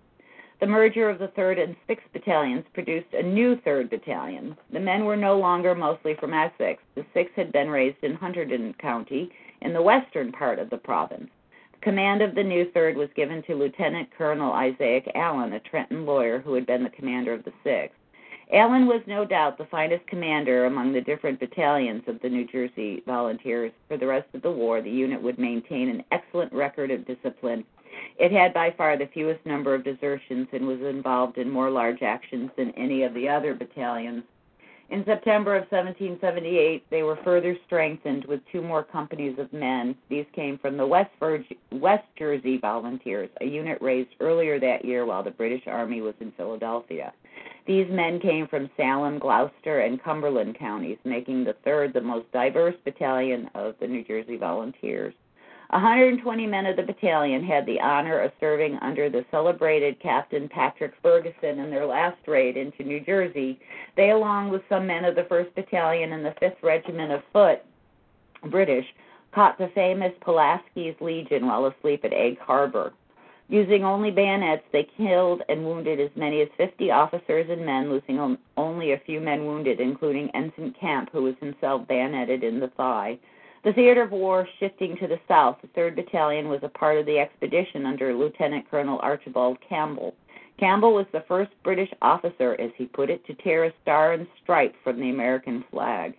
The merger of the 3rd and 6th battalions produced a new 3rd battalion. The men were no longer mostly from Essex. The 6th had been raised in Hunterdon County in the western part of the province. The command of the new 3rd was given to Lieutenant Colonel Isaac Allen, a Trenton lawyer who had been the commander of the 6th. Allen was no doubt the finest commander among the different battalions of the New Jersey Volunteers. For the rest of the war, the unit would maintain an excellent record of discipline it had by far the fewest number of desertions and was involved in more large actions than any of the other battalions. In September of 1778, they were further strengthened with two more companies of men. These came from the West, West Jersey Volunteers, a unit raised earlier that year while the British Army was in Philadelphia. These men came from Salem, Gloucester, and Cumberland counties, making the third the most diverse battalion of the New Jersey Volunteers. 120 men of the battalion had the honor of serving under the celebrated Captain Patrick Ferguson in their last raid into New Jersey. They, along with some men of the 1st Battalion and the 5th Regiment of Foot, British, caught the famous Pulaski's Legion while asleep at Egg Harbor. Using only bayonets, they killed and wounded as many as 50 officers and men, losing only a few men wounded, including Ensign Camp, who was himself bayoneted in the thigh. The theater of war shifting to the south, the 3rd Battalion was a part of the expedition under Lieutenant Colonel Archibald Campbell. Campbell was the first British officer, as he put it, to tear a star and stripe from the American flag.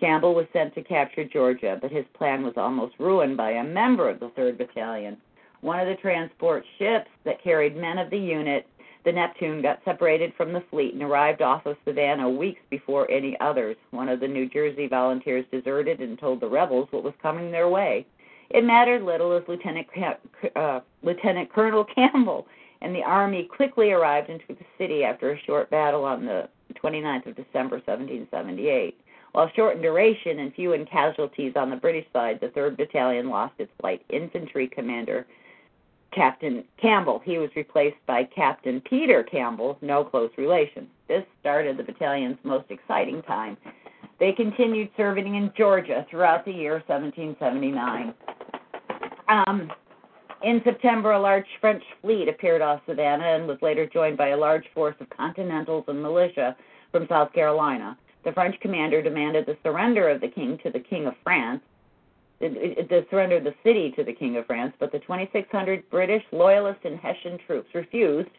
Campbell was sent to capture Georgia, but his plan was almost ruined by a member of the 3rd Battalion. One of the transport ships that carried men of the unit the Neptune got separated from the fleet and arrived off of Savannah weeks before any others. One of the New Jersey volunteers deserted and told the rebels what was coming their way. It mattered little as Lieutenant uh, Lieutenant Colonel *laughs* Campbell and the army quickly arrived into the city after a short battle on the 29th of December 1778. While short in duration and few in casualties on the British side, the 3rd Battalion lost its light infantry commander Captain Campbell. He was replaced by Captain Peter Campbell, no close relation. This started the battalion's most exciting time. They continued serving in Georgia throughout the year 1779. Um, In September, a large French fleet appeared off Savannah and was later joined by a large force of Continentals and militia from South Carolina. The French commander demanded the surrender of the king to the King of France, the surrender the city to the King of France, but the 2,600 British Loyalist and Hessian troops refused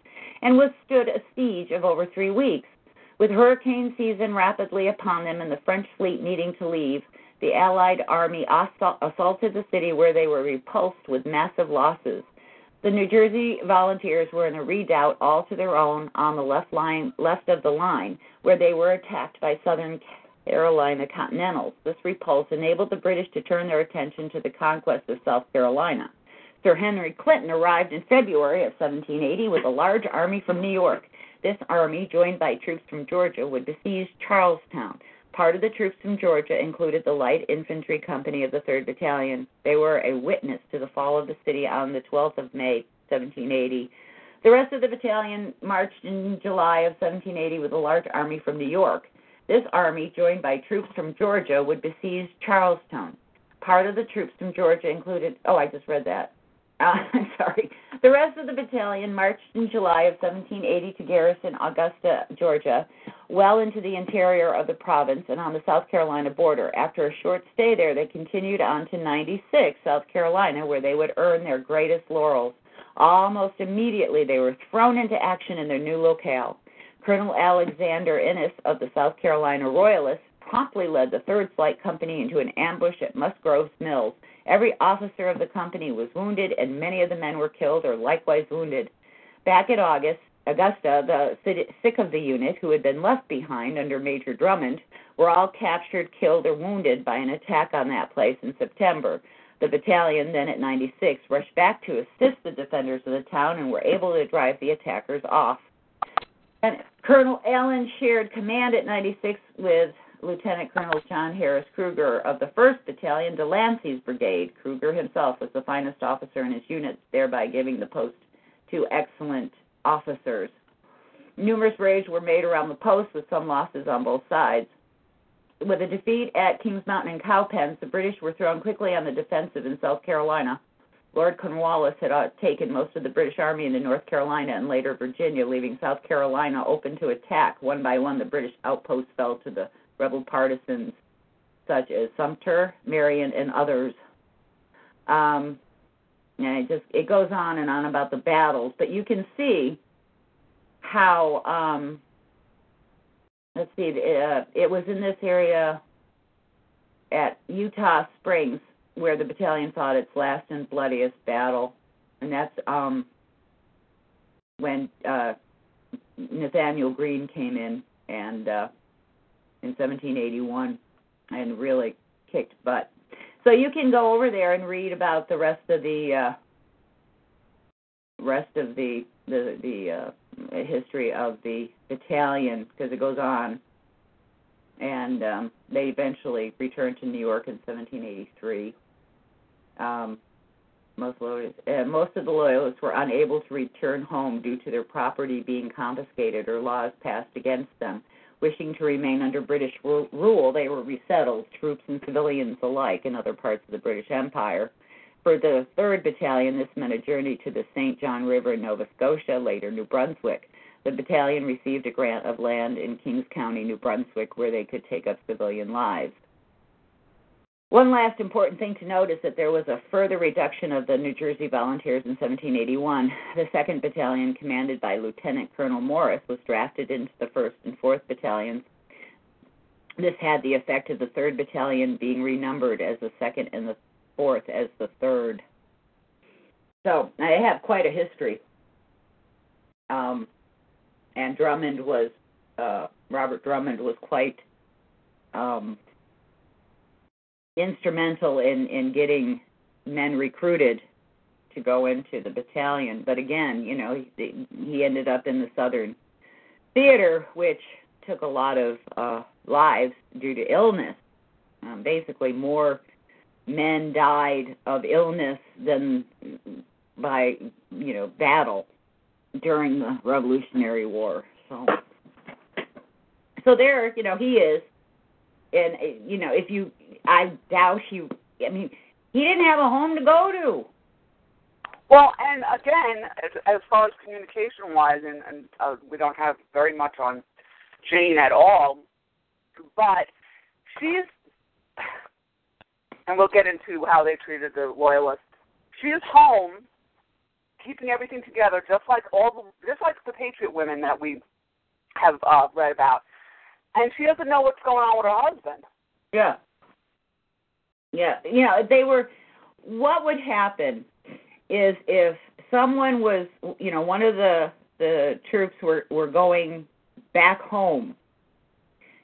and withstood a siege of over three weeks. With hurricane season rapidly upon them and the French fleet needing to leave, the Allied army assaulted the city where they were repulsed with massive losses. The New Jersey volunteers were in a redoubt all to their own on the left line left of the line, where they were attacked by Southern Carolina Continentals. This repulse enabled the British to turn their attention to the conquest of South Carolina. Sir Henry Clinton arrived in February of 1780 with a large army from New York. This army, joined by troops from Georgia, would besiege Charlestown. Part of the troops from Georgia included the Light Infantry Company of the 3rd Battalion. They were a witness to the fall of the city on the 12th of May, 1780. The rest of the battalion marched in July of 1780 with a large army from New York. This army, joined by troops from Georgia, would besiege Charlestown. Part of the troops from Georgia included, oh, I just read that. Uh, *laughs* I'm sorry. The rest of the battalion marched in July of 1780 to garrison Augusta, Georgia, well into the interior of the province and on the South Carolina border. After a short stay there, they continued on to 96, South Carolina, where they would earn their greatest laurels. Almost immediately, they were thrown into action in their new locale. Colonel Alexander Innes of the South Carolina Royalists promptly led the 3rd Flight Company into an ambush at Musgrove's Mills. Every officer of the company was wounded, and many of the men were killed or likewise wounded. Back in August, Augusta, the sick of the unit, who had been left behind under Major Drummond, were all captured, killed, or wounded by an attack on that place in September. The battalion, then at 96, rushed back to assist the defenders of the town and were able to drive the attackers off. And Colonel Allen shared command at 96 with Lieutenant Colonel John Harris Cruger of the 1st Battalion, Delancey's Brigade. Cruger himself was the finest officer in his unit, thereby giving the post to excellent officers. Numerous raids were made around the post with some losses on both sides. With a defeat at Kings Mountain and Cowpens, the British were thrown quickly on the defensive in South Carolina. Lord Cornwallis had uh, taken most of the British Army into North Carolina and later Virginia, leaving South Carolina open to attack. One by one, the British outposts fell to the rebel partisans such as Sumter, Marion, and others. Um, and it just it goes on and on about the battles, but you can see how um, let's see, uh, it was in this area at Eutaw Springs where the battalion fought its last and bloodiest battle, and that's um, when uh, Nathaniel Greene came in and uh, in 1781 and really kicked butt. So you can go over there and read about the rest of the uh, rest of the the the uh, history of the battalion because it goes on. And um, they eventually returned to New York in 1783. Um, most uh, most of the loyalists were unable to return home due to their property being confiscated or laws passed against them wishing to remain under British rule, they were resettled, troops and civilians alike, in other parts of the British Empire. For the 3rd Battalion, this meant a journey to the St. John River in Nova Scotia, later New Brunswick. The battalion received a grant of land in Kings County, New Brunswick, where they could take up civilian lives. One last important thing to note is that there was a further reduction of the New Jersey Volunteers in 1781. The 2nd Battalion, commanded by Lieutenant Colonel Morris, was drafted into the 1st and 4th Battalions. This had the effect of the 3rd Battalion being renumbered as the 2nd and the 4th as the 3rd. So I have quite a history. Um, and Drummond was, uh, Robert Drummond was quite um, instrumental in in getting men recruited to go into the battalion. But again, you know, he, he ended up in the Southern Theater, which took a lot of uh, lives due to illness. Um, basically, more men died of illness than by you know battle during the Revolutionary War. So, so there, you know, he is, and you know, if you I doubt he. I mean, he didn't have a home to go to. Well, and again, as, as far as communication wise, and, and uh, we don't have very much on Jane at all, but she's, and we'll get into how they treated the loyalists. She is home, keeping everything together, just like all the, just like the Patriot women that we have uh, read about, and she doesn't know what's going on with her husband. Yeah. Yeah. You know, they were. What would happen is if someone was, you know, one of the the troops were were going back home.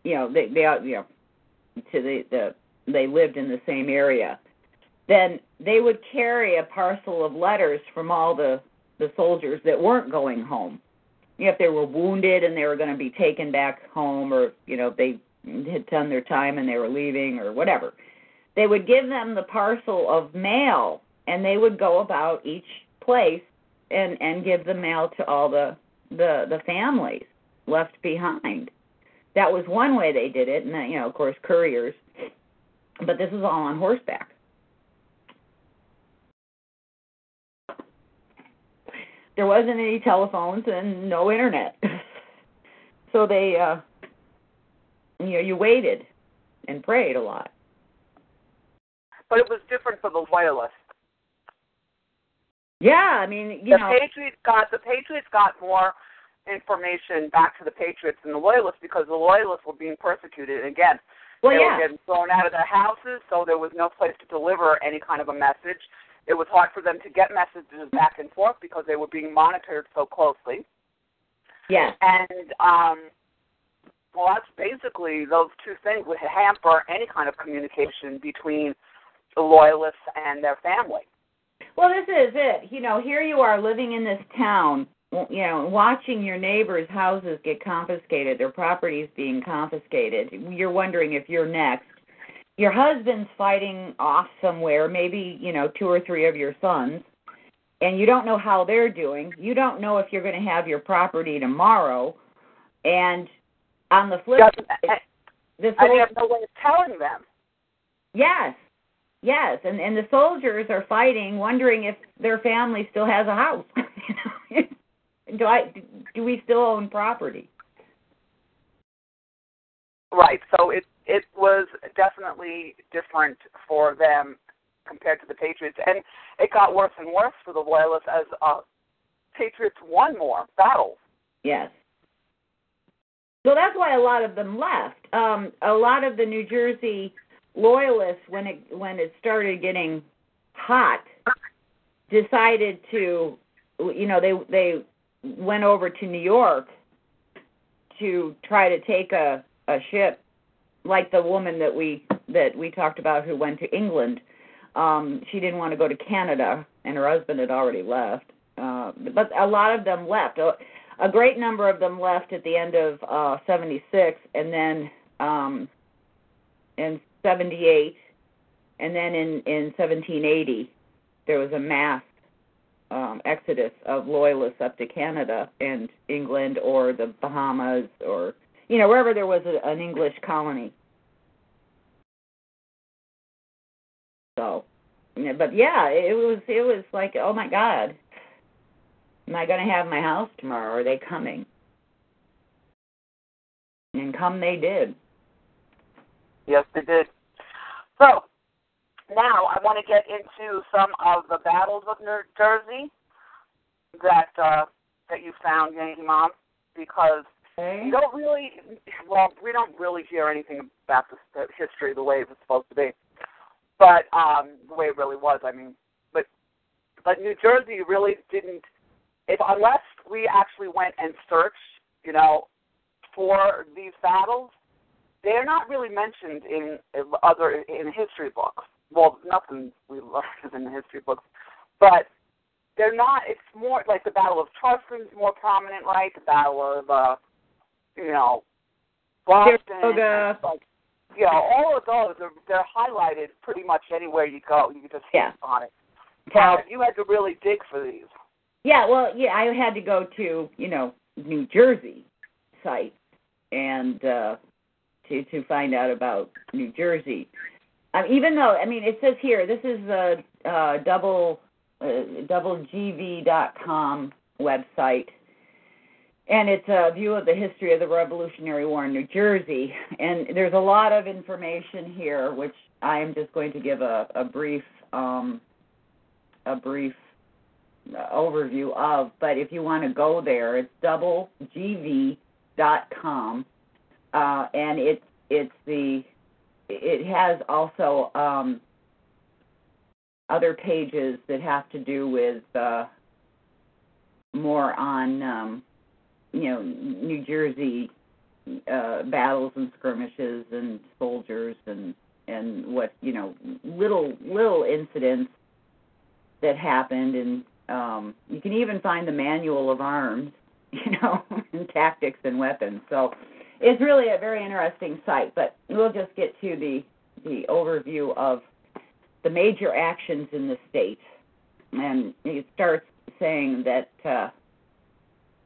You know, they they you know to the the they lived in the same area. Then they would carry a parcel of letters from all the the soldiers that weren't going home. You know, if they were wounded and they were going to be taken back home, or you know they had done their time and they were leaving, or whatever, they would give them the parcel of mail, and they would go about each place and and give the mail to all the the the families left behind. That was one way they did it, and then, you know, of course, couriers. But this is all on horseback. There wasn't any telephones and no internet, *laughs* so they, uh, you know, you waited and prayed a lot. But it was different for the loyalists. Yeah, I mean, you the know, Patriots got the Patriots got more information back to the Patriots than the Loyalists because the Loyalists were being persecuted. Again, well, they yeah, were getting thrown out of their houses, so there was no place to deliver any kind of a message. It was hard for them to get messages back and forth because they were being monitored so closely. yeah, And um, well, that's basically those two things would hamper any kind of communication between the Loyalists and their family. Well, this is it. You know, here you are living in this town, you know, watching your neighbors' houses get confiscated, their properties being confiscated. You're wondering if you're next. Your husband's fighting off somewhere, maybe, you know, two or three of your sons, and you don't know how they're doing. You don't know if you're going to have your property tomorrow. And on the flip side, the And you sol- have no way of telling them. Yes. Yes, and and the soldiers are fighting, wondering if their family still has a house. *laughs* *laughs* do I do we still own property? Right. So it it was definitely different for them compared to the Patriots, and it got worse and worse for the Loyalists as uh, Patriots won more battles. Yes. So that's why a lot of them left. Um, a lot of the New Jersey loyalists, when it when it started getting hot, decided to, you know, they they went over to New York to try to take a a ship, like the woman that we that we talked about who went to England. Um, she didn't want to go to Canada, and her husband had already left. Uh, but a lot of them left. A, a great number of them left at the end of uh, 76, and then um, in 78, and then in, in 1780, there was a mass um, exodus of loyalists up to Canada and England or the Bahamas or, you know, wherever there was a, an English colony. So, but yeah, it was it was like, oh my God, am I going to have my house tomorrow? Are they coming? And come they did. Yes, they did. So now I want to get into some of the battles of New Jersey that uh, that you found, Yankee Mom, because Okay. don't really, well, we don't really hear anything about the, history the way it was supposed to be, but um, the way it really was. I mean, but but New Jersey really didn't. If unless we actually went and searched, you know, for these battles, they're not really mentioned in other in history books. Well, nothing we learn is *laughs* in the history books, but they're not. It's more like the Battle of Trustman's more prominent, right? The Battle of, uh, you know, Boston. Like, you know, all of those are they're highlighted pretty much anywhere you go. You can just Yeah. on it. But you had to really dig for these. Yeah, well, yeah, I had to go to you know New Jersey site and uh, to to find out about New Jersey. Um, even though I mean it says here this is a uh, double doublegv.com website, and it's a view of the history of the Revolutionary War in New Jersey. And there's a lot of information here, which I am just going to give a, a brief um, a brief overview of. But if you want to go there, it's doublegv.com, uh, and it's it's the it has also um, other pages that have to do with uh, more on um, you know New Jersey uh, battles and skirmishes and soldiers and and what you know little little incidents that happened and um, you can even find the manual of arms *laughs* you know and tactics and weapons. So it's really a very interesting site but we'll just get to the the overview of the major actions in the state. And it starts saying that uh,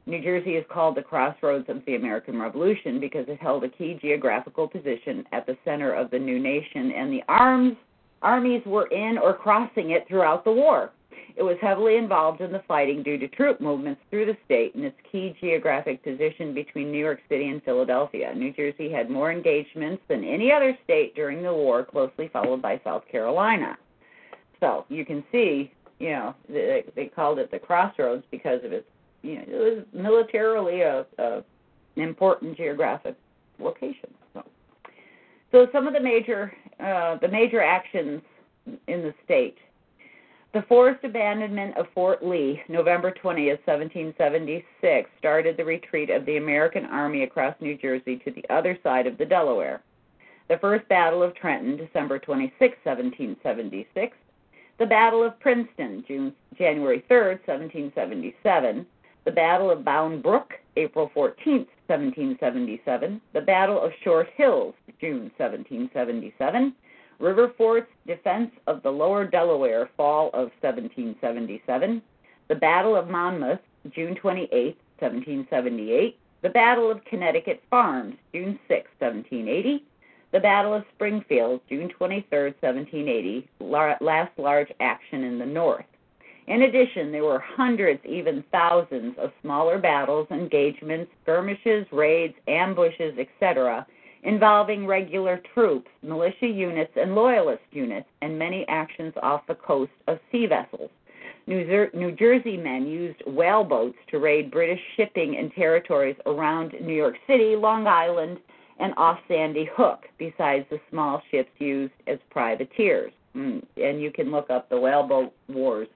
New Jersey is called the crossroads of the American Revolution because it held a key geographical position at the center of the new nation, and the arms armies were in or crossing it throughout the war. It was heavily involved in the fighting due to troop movements through the state and its key geographic position between New York City and Philadelphia. New Jersey had more engagements than any other state during the war, closely followed by South Carolina. So you can see, you know, they, they called it the crossroads because of its you know, it was militarily a, a an important geographic location. So, so some of the major uh, the major actions in the state. The forced abandonment of Fort Lee, November 20th, 1776, started the retreat of the American Army across New Jersey to the other side of the Delaware. The First Battle of Trenton, December 26, 1776. The Battle of Princeton, June, January 3, 1777 the Battle of Bound Brook, April 14, 1777, the Battle of Short Hills, June 1777, River Fort's defense of the lower Delaware, fall of 1777, the Battle of Monmouth, June 28, 1778, the Battle of Connecticut Farms, June 6, 1780, the Battle of Springfield, June 23, 1780, last large action in the North. In addition, there were hundreds, even thousands, of smaller battles, engagements, skirmishes, raids, ambushes, etc., involving regular troops, militia units, and loyalist units, and many actions off the coast of sea vessels. New, New Jersey men used whaleboats to raid British shipping in territories around New York City, Long Island, and off Sandy Hook, besides the small ships used as privateers. Mm, and you can look up the whaleboat wars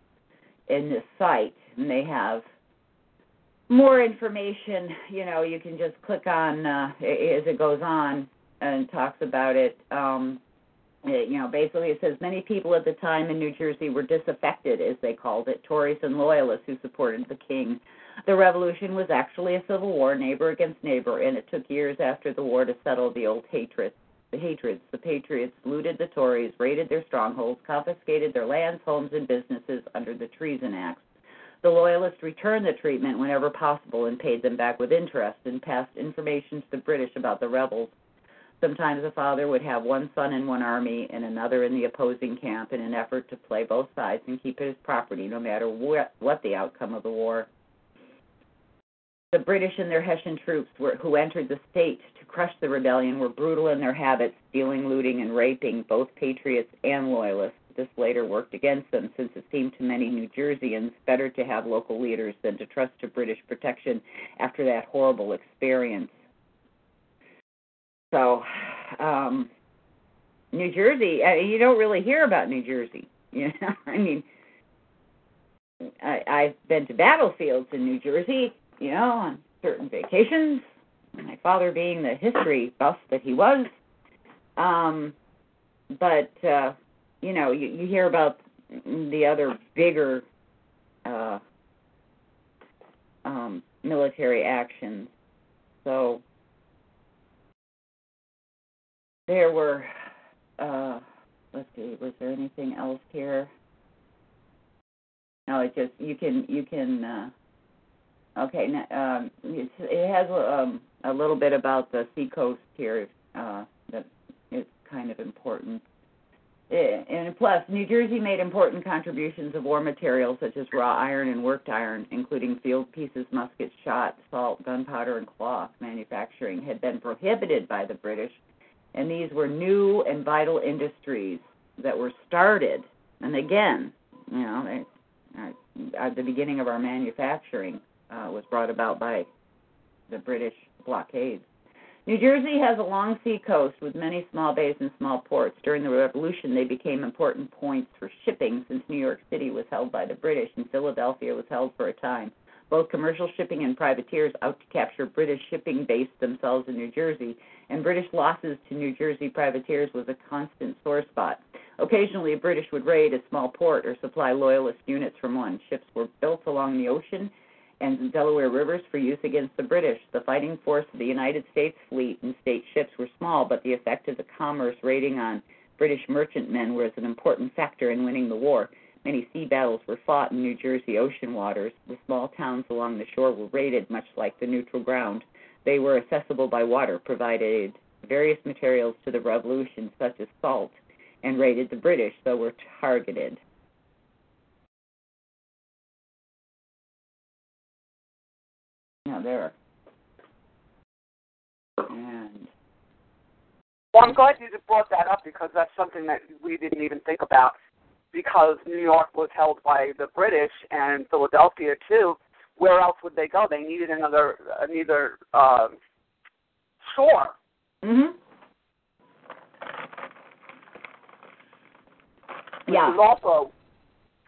in this site, and they have more information. You know, you can just click on uh, as it goes on and talks about it. Um, it, you know, basically it says many people at the time in New Jersey were disaffected, as they called it, Tories and Loyalists who supported the king. The revolution was actually a civil war, neighbor against neighbor, and it took years after the war to settle the old hatred the hatreds. The Patriots looted the Tories, raided their strongholds, confiscated their lands, homes, and businesses under the Treason Acts. The Loyalists returned the treatment whenever possible and paid them back with interest and passed information to the British about the rebels. Sometimes a father would have one son in one army and another in the opposing camp in an effort to play both sides and keep his property no matter what, what the outcome of the war. The British and their Hessian troops were, who entered the state to crush the rebellion were brutal in their habits, stealing, looting, and raping both patriots and loyalists. This later worked against them since it seemed to many New Jerseyans better to have local leaders than to trust to British protection after that horrible experience. So, um, New Jersey, I, you don't really hear about New Jersey. *laughs* You know, I mean, I, I've been to battlefields in New Jersey you know, on certain vacations. My father being the history buff that he was. Um, but uh, you know, you, you hear about the other bigger uh, um, military actions. So there were. Uh, let's see, was there anything else here? No, it just you can you can uh, Okay, um, it has um, a little bit about the seacoast here uh, that is kind of important. eh, and plus, New Jersey made important contributions of war materials such as raw iron and worked iron, including field pieces, muskets, shot, salt, gunpowder, and cloth. Manufacturing had been prohibited by the British, and these were new and vital industries that were started. And again, you know, at the beginning of our manufacturing uh, was brought about by the British blockades. New Jersey has a long sea coast with many small bays and small ports. During the Revolution, they became important points for shipping since New York City was held by the British and Philadelphia was held for a time. Both commercial shipping and privateers out to capture British shipping based themselves in New Jersey, and British losses to New Jersey privateers was a constant sore spot. Occasionally, a British would raid a small port or supply loyalist units from one. Ships were built along the ocean and the Delaware rivers for use against the British. The fighting force of the United States fleet and state ships were small, but the effect of the commerce raiding on British merchantmen was an important factor in winning the war. Many sea battles were fought in New Jersey ocean waters. The small towns along the shore were raided, much like the neutral ground. They were accessible by water, provided various materials to the revolution, such as salt, and raided the British, so were targeted. Now there. And Well, I'm glad you brought that up because that's something that we didn't even think about. Because New York was held by the British and Philadelphia too. Where else would they go? They needed another another uh, shore. mhm. Which Yeah. is also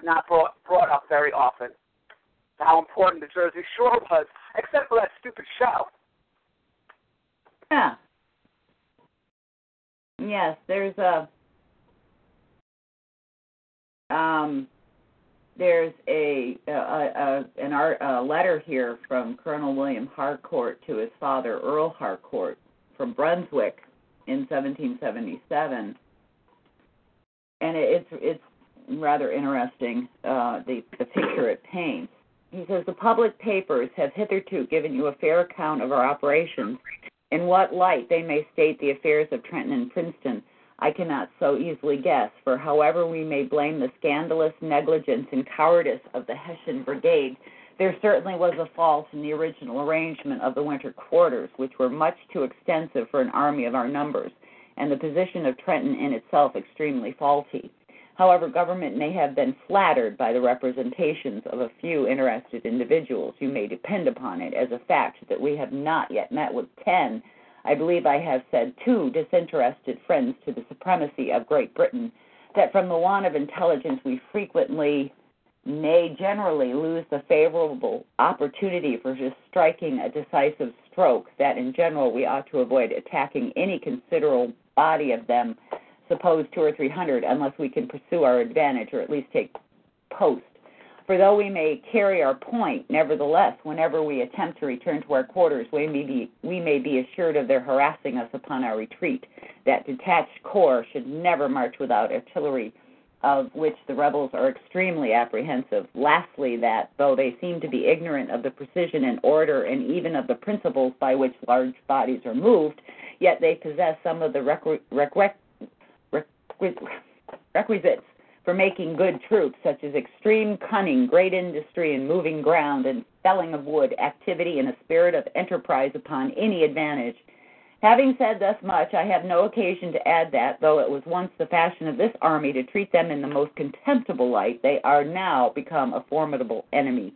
not brought brought up very often. How important the Jersey Shore was, except for that stupid show. Yeah. Yes, there's a um there's a, a, a an art a letter here from Colonel William Harcourt to his father Earl Harcourt from Brunswick in 1777, and it, it's it's rather interesting uh, the the picture it paints. He says the public papers have hitherto given you a fair account of our operations. In what light they may state the affairs of Trenton and Princeton, I cannot so easily guess, for however we may blame the scandalous negligence and cowardice of the Hessian Brigade, there certainly was a fault in the original arrangement of the winter quarters, which were much too extensive for an army of our numbers, and the position of Trenton in itself extremely faulty. However, government may have been flattered by the representations of a few interested individuals. You may depend upon it as a fact that we have not yet met with ten, I believe I have said two, disinterested friends to the supremacy of Great Britain, that from the want of intelligence we frequently, nay, generally, lose the favorable opportunity for just striking a decisive stroke, that in general we ought to avoid attacking any considerable body of them suppose two or three hundred, unless we can pursue our advantage or at least take post. For though we may carry our point, nevertheless, whenever we attempt to return to our quarters, we may be, we may be assured of their harassing us upon our retreat. That detached corps should never march without artillery, of which the rebels are extremely apprehensive. Lastly, that though they seem to be ignorant of the precision and order and even of the principles by which large bodies are moved, yet they possess some of the requ- requ- requisites for making good troops, such as extreme cunning, great industry in moving ground and felling of wood, activity, and a spirit of enterprise upon any advantage. Having said thus much, I have no occasion to add that, though it was once the fashion of this army to treat them in the most contemptible light, they are now become a formidable enemy.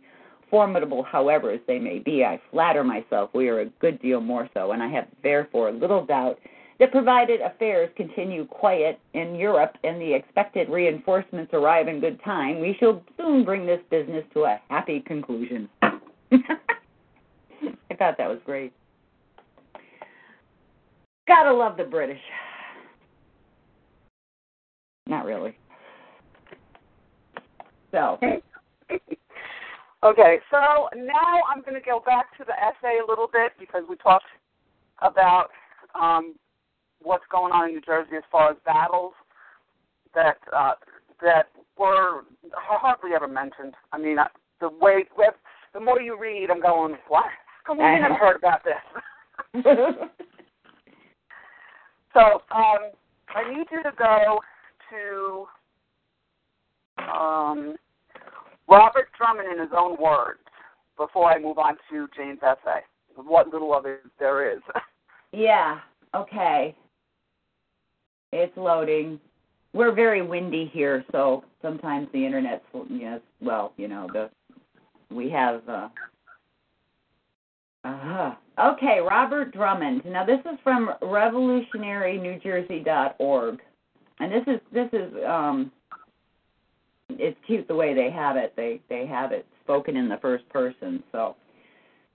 Formidable, however, as they may be, I flatter myself we are a good deal more so, and I have therefore little doubt that provided affairs continue quiet in Europe and the expected reinforcements arrive in good time, we shall soon bring this business to a happy conclusion. *laughs* I thought that was great. Gotta love the British. Not really. So, Okay, so now I'm going to go back to the essay a little bit because we talked about um, what's going on in New Jersey as far as battles that uh, that were hardly ever mentioned. I mean, uh, the way the more you read, I'm going, what? Come we never heard about this? *laughs* so um, I need you to go to um, Robert Drummond in his own words before I move on to Jane's essay. What little of it there is. *laughs* Yeah. Okay. It's loading. We're very windy here, so sometimes the internet's yes. Well, you know the we have. uh uh Okay, Robert Drummond. Now this is from revolutionarynewjersey.org, and this is this is um. It's cute the way they have it. They they have it spoken in the first person. So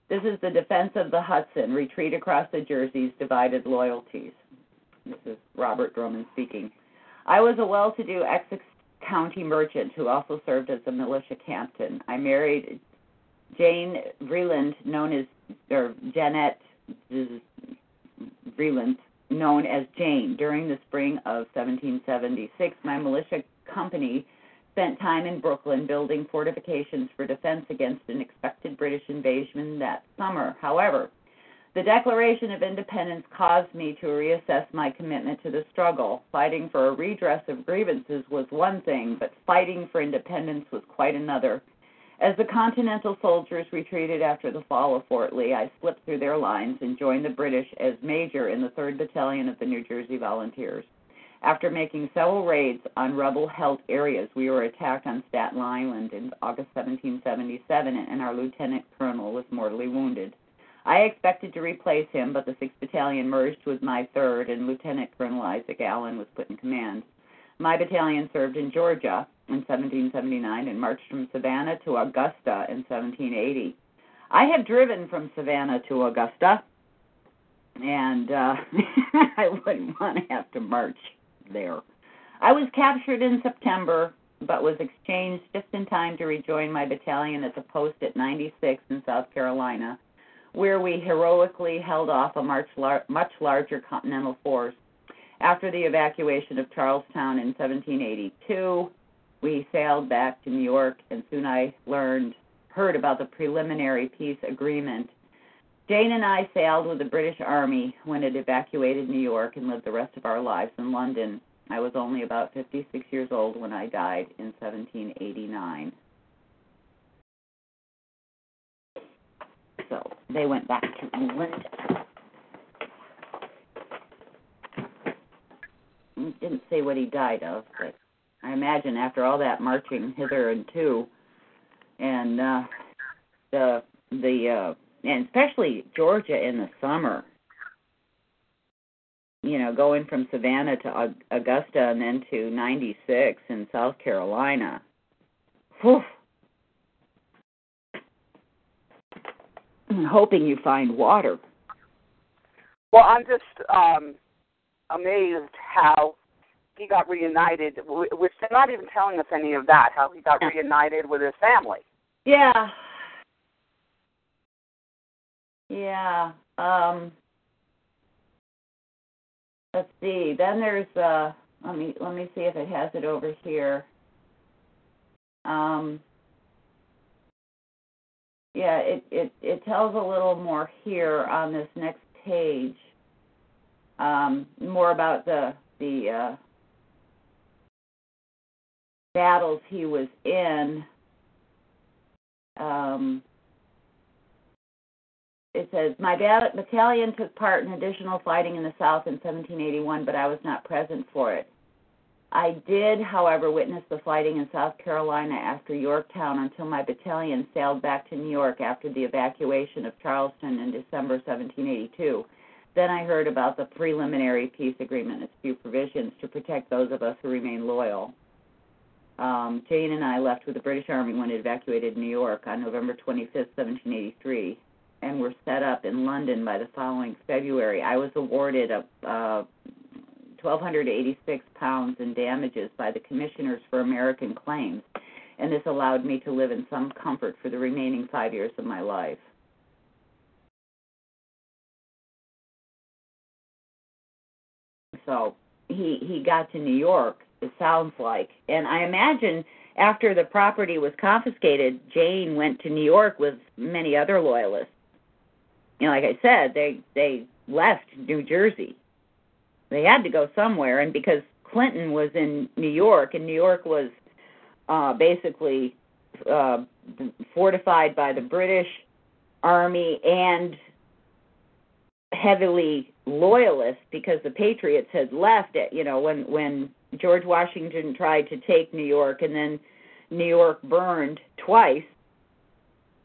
this is the defense of the Hudson, retreat across the Jerseys, divided loyalties. This is Robert Drummond speaking. I was a well to do Essex County merchant who also served as a militia captain. I married Jane Vreeland, known as, or Janet Vreeland, known as Jane. During the spring of 1776, my militia company spent time in Brooklyn building fortifications for defense against an expected British invasion that summer. However, the Declaration of Independence caused me to reassess my commitment to the struggle. Fighting for a redress of grievances was one thing, but fighting for independence was quite another. As the Continental soldiers retreated after the fall of Fort Lee, I slipped through their lines and joined the British as major in the 3rd Battalion of the New Jersey Volunteers. After making several raids on rebel held areas, we were attacked on Staten Island in August 1777, and our lieutenant colonel was mortally wounded. I expected to replace him, but the 6th Battalion merged with my 3rd, and Lieutenant Colonel Isaac Allen was put in command. My battalion served in Georgia in 1779 and marched from Savannah to Augusta in 1780. I have driven from Savannah to Augusta, and uh, *laughs* I wouldn't want to have to march there. I was captured in September, but was exchanged just in time to rejoin my battalion at the post at 96 in South Carolina, where we heroically held off a much, lar- much larger Continental force. After the evacuation of Charlestown in 1782, we sailed back to New York, and soon I learned, heard about the preliminary peace agreement. Jane and I sailed with the British Army when it evacuated New York and lived the rest of our lives in London. I was only about 56 years old when I died in 1789. So they went back to England. Didn't say what he died of, but I imagine after all that marching hither and to, and uh, the the uh, and especially Georgia in the summer, you know, going from Savannah to Augusta and then to 96 in South Carolina. Whew. I'm hoping you find water. Well, I'm just um, amazed how he got reunited, which they're not even telling us any of that, how he got reunited with his family. Yeah. Yeah. Um let's see. Then there's uh let me let me see if it has it over here. Um yeah, it, it, it tells a little more here on this next page. Um, more about the the uh, battles he was in. Um, it says my battalion took part in additional fighting in the South in 1781, but I was not present for it. I did, however, witness the fighting in South Carolina after Yorktown until my battalion sailed back to New York after the evacuation of Charleston in December 1782. Then I heard about the preliminary peace agreement and its few provisions to protect those of us who remain loyal. Um, Jane and I left with the British Army when it evacuated New York on November 25, 1783 and were set up in London by the following February. I was awarded a uh, 1,286 pounds in damages by the commissioners for American claims, and this allowed me to live in some comfort for the remaining five years of my life. So he he got to New York. It sounds like, and I imagine after the property was confiscated, Jane went to New York with many other loyalists you know, like I said, they they left New Jersey. They had to go somewhere, and because Clinton was in New York, and New York was uh, basically uh, fortified by the British Army and heavily loyalist because the Patriots had left it. You know, when when George Washington tried to take New York, and then New York burned twice,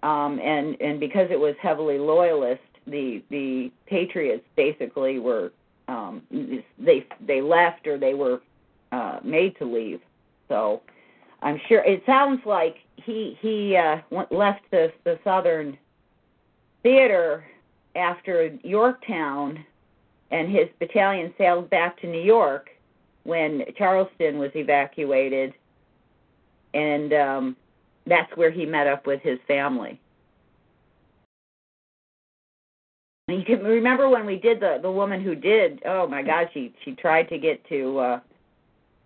um, and and because it was heavily loyalist, the the Patriots basically were um, they they left or they were uh, made to leave. So I'm sure it sounds like he he uh, went, left the the Southern Theater after Yorktown, and his battalion sailed back to New York when Charleston was evacuated, and um, that's where he met up with his family. You can remember when we did the the woman who did. Oh my God, she she tried to get to uh,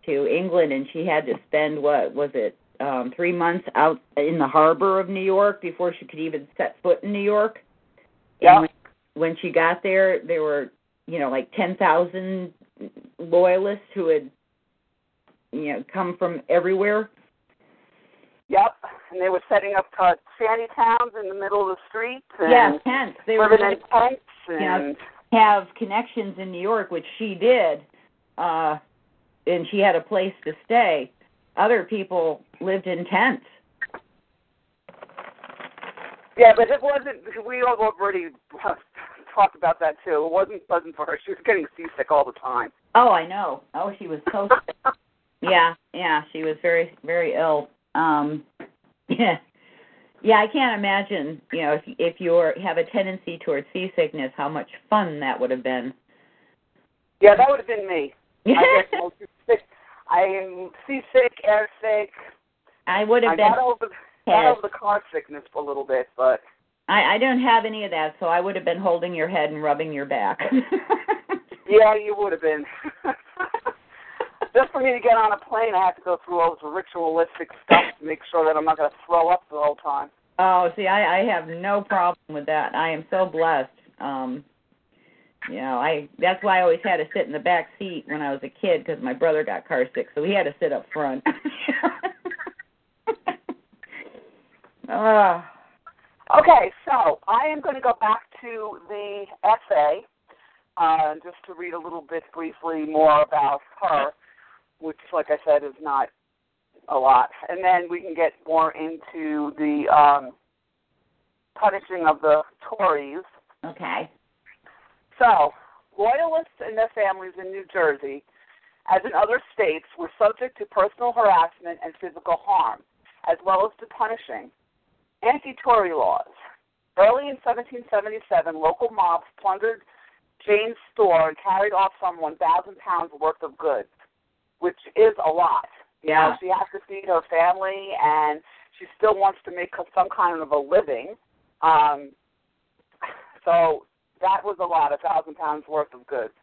to England, and she had to spend what was it um, three months out in the harbor of New York before she could even set foot in New York. Yeah. When, when she got there, there were you know like ten thousand loyalists who had you know come from everywhere. Yep. And they were setting up uh, shanty towns in the middle of the streets and Yeah, tents. They were living in tents and have connections in New York, which she did, uh, and she had a place to stay. Other people lived in tents. yeah, but it wasn't. We all already *laughs* talked about that too. It wasn't pleasant for her. She was getting seasick all the time. Oh, I know. Oh, she was so *laughs* Yeah, yeah, she was very, very ill. Um, yeah, *laughs* yeah, I can't imagine. You know, if if you have a tendency towards seasickness, how much fun that would have been. Yeah, that would have been me. *laughs* I, sick. I am seasick, air sick. I would I have been. got over got over the car sickness for a little bit, but I, I don't have any of that, so I would have been holding your head and rubbing your back. *laughs* yeah, you would have been. Just for me to get on a plane, I have to go through all this ritualistic stuff to make sure that I'm not going to throw up the whole time. Oh, see, I, I have no problem with that. I am so blessed. Um, you know, I that's why I always had to sit in the back seat when I was a kid because my brother got car sick, so he had to sit up front. *laughs* Ah, Okay, so I am going to go back to the essay uh, just to read a little bit briefly more about her, which, like I said, is not a lot, and then we can get more into the um, punishing of the Tories. okay. So, loyalists and their families in New Jersey, as in other states, were subject to personal harassment and physical harm, as well as to punishing. Anti-Tory laws. Early in 1777, local mobs plundered Jane's store and carried off some 1,000 pounds worth of goods, which is a lot. You know, Yeah. she has to feed her family, and she still wants to make some kind of a living. Um, so that was a lot, a thousand pounds worth of goods.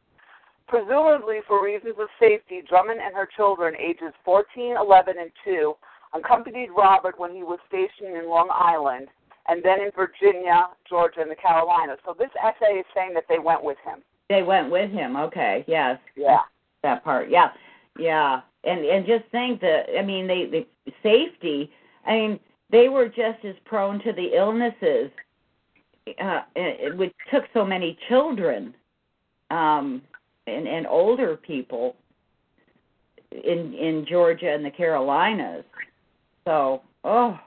Presumably for reasons of safety, Drummond and her children, ages 14, 11, and 2, accompanied Robert when he was stationed in Long Island and then in Virginia, Georgia, and the Carolinas. So this essay is saying that they went with him. They went with him. Okay. Yes. Yeah. That part. Yeah. Yeah. And and just think that I mean they the safety. I mean they were just as prone to the illnesses, uh, which took so many children, um, and and older people in in Georgia and the Carolinas. So oh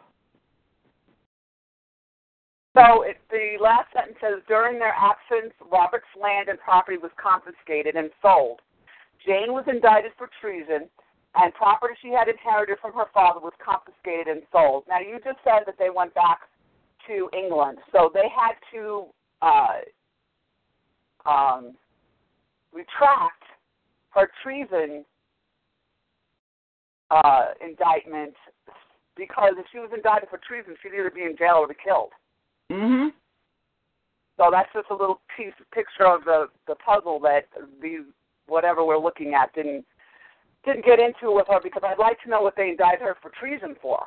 So it, the last sentence says, during their absence, Robert's land and property was confiscated and sold. Jane was indicted for treason, and property she had inherited from her father was confiscated and sold. Now, you just said that they went back to England, so they had to uh, um, retract her treason uh, indictment because if she was indicted for treason, she'd either be in jail or be killed. Mm-hmm. So that's just a little piece picture of the the puzzle that these whatever we're looking at didn't didn't get into with her because I'd like to know what they indicted her for treason for.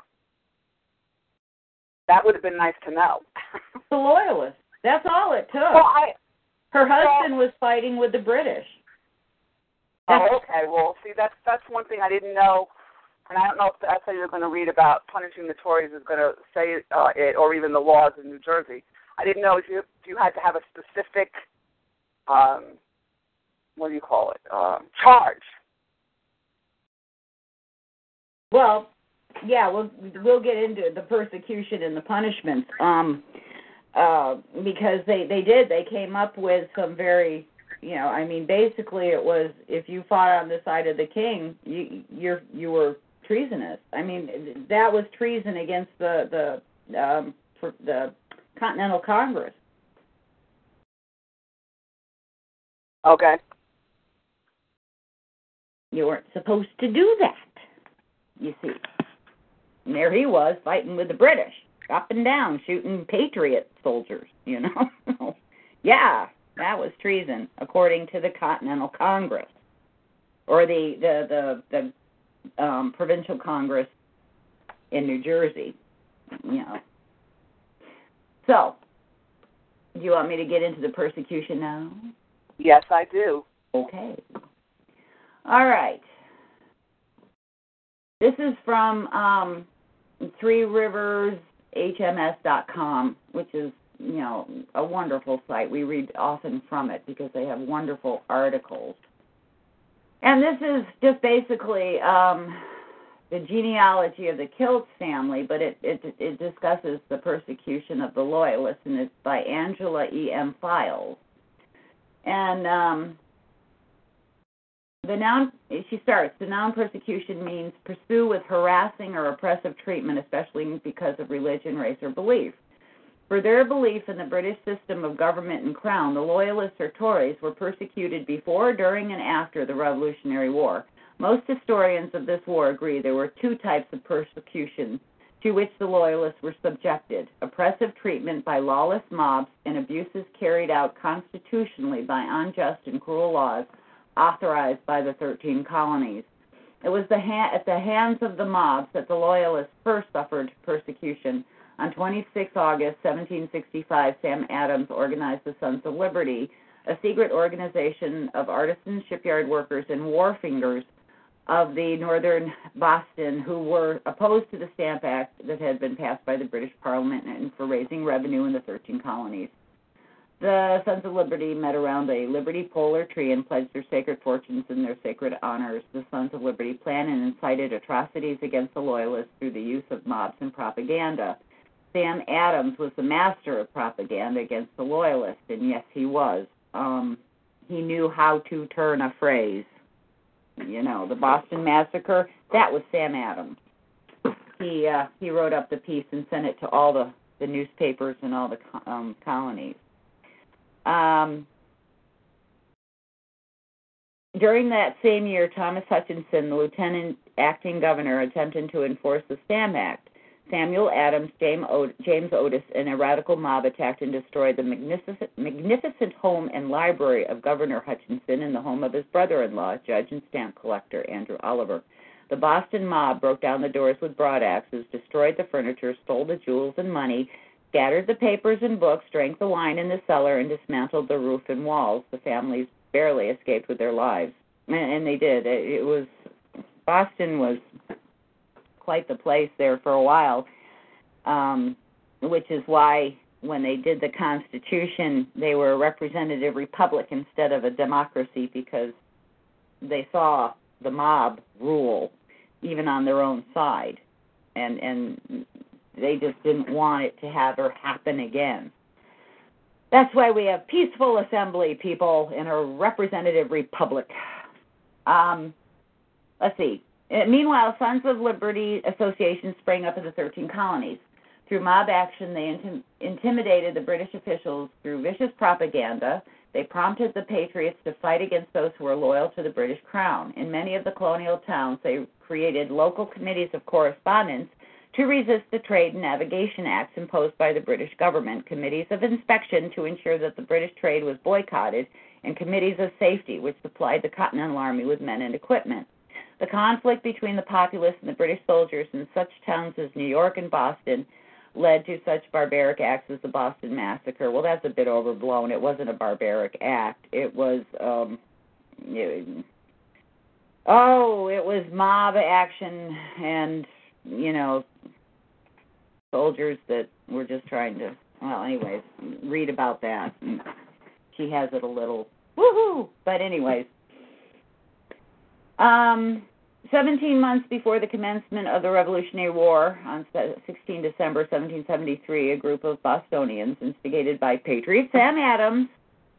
That would have been nice to know. *laughs* The loyalists. That's all it took. well, I Her husband was fighting with the British. Oh, okay. Well, see, that's that's one thing I didn't know, and I don't know if the essay you're going to read about punishing the Tories is going to say uh, it, or even the laws in New Jersey. I didn't know if you if you had to have a specific, um, what do you call it, uh, charge. Well, yeah, we'll we'll get into the persecution and the punishments. Um, uh, because they they did they came up with some very you know I mean basically it was if you fought on the side of the king you you're you were treasonous. I mean that was treason against the the um, the Continental Congress. Okay. You weren't supposed to do that. You see. And there he was fighting with the British, up and down, shooting patriot soldiers, you know. *laughs* yeah, that was treason, according to the Continental Congress. Or the the the, the um provincial congress in New Jersey. You know. So do you want me to get into the persecution now? Yes, I do. Okay. All right. This is from um, Three Rivers HMS.com, which is you know a wonderful site. We read often from it because they have wonderful articles. And this is just basically um, the genealogy of the Kilts family, but it, it it discusses the persecution of the Loyalists, and it's by Angela E. M. Files. And um, the noun she starts the noun persecution means pursue with harassing or oppressive treatment, especially because of religion, race, or belief. For their belief in the British system of government and crown, the Loyalists or Tories were persecuted before, during, and after the Revolutionary War. Most historians of this war agree there were two types of persecution to which the Loyalists were subjected oppressive treatment by lawless mobs and abuses carried out constitutionally by unjust and cruel laws authorized by the 13 colonies. It was the ha- at the hands of the mobs that the Loyalists first suffered persecution. On 26 August 1765, Sam Adams organized the Sons of Liberty, a secret organization of artisan shipyard workers and wharfingers of the northern Boston who were opposed to the Stamp Act that had been passed by the British Parliament and for raising revenue in the 13 colonies. The Sons of Liberty met around a Liberty polar tree and pledged their sacred fortunes and their sacred honors. The Sons of Liberty planned and incited atrocities against the Loyalists through the use of mobs and propaganda. Sam Adams was the master of propaganda against the Loyalists, and yes, he was. Um, he knew how to turn a phrase. You know, the Boston Massacre, that was Sam Adams. He uh, he wrote up the piece and sent it to all the the newspapers and all the um, colonies. Um, during that same year, Thomas Hutchinson, the lieutenant acting governor, attempted to enforce the Stamp Act. Samuel Adams, James Otis, and a radical mob attacked and destroyed the magnificent, magnificent home and library of Governor Hutchinson and the home of his brother in law, judge and stamp collector Andrew Oliver. The Boston mob broke down the doors with broadaxes, destroyed the furniture, stole the jewels and money, scattered the papers and books, drank the wine in the cellar, and dismantled the roof and walls. The families barely escaped with their lives, and they did. It was Boston was quite the place there for a while, um, which is why when they did the Constitution, they were a representative republic instead of a democracy because they saw the mob rule even on their own side, and and they just didn't want it to ever happen again. That's why we have peaceful assembly, people, in a representative republic. Um, let's see. Uh, meanwhile, Sons of Liberty associations sprang up in the 13 colonies. Through mob action, they intim- intimidated the British officials through vicious propaganda. They prompted the patriots to fight against those who were loyal to the British crown. In many of the colonial towns, they created local committees of correspondence to resist the Trade and Navigation Acts imposed by the British government, committees of inspection to ensure that the British trade was boycotted, and committees of safety, which supplied the Continental Army with men and equipment. The conflict between the populace and the British soldiers in such towns as New York and Boston led to such barbaric acts as the Boston Massacre. Well, that's a bit overblown. It wasn't a barbaric act. It was um, Oh, it was mob action and, you know, soldiers that were just trying to, well, anyways, read about that. She has it a little, woohoo! But, anyways, um, 17 months before the commencement of the Revolutionary War, on 16 December 1773, a group of Bostonians, instigated by Patriot Sam Adams,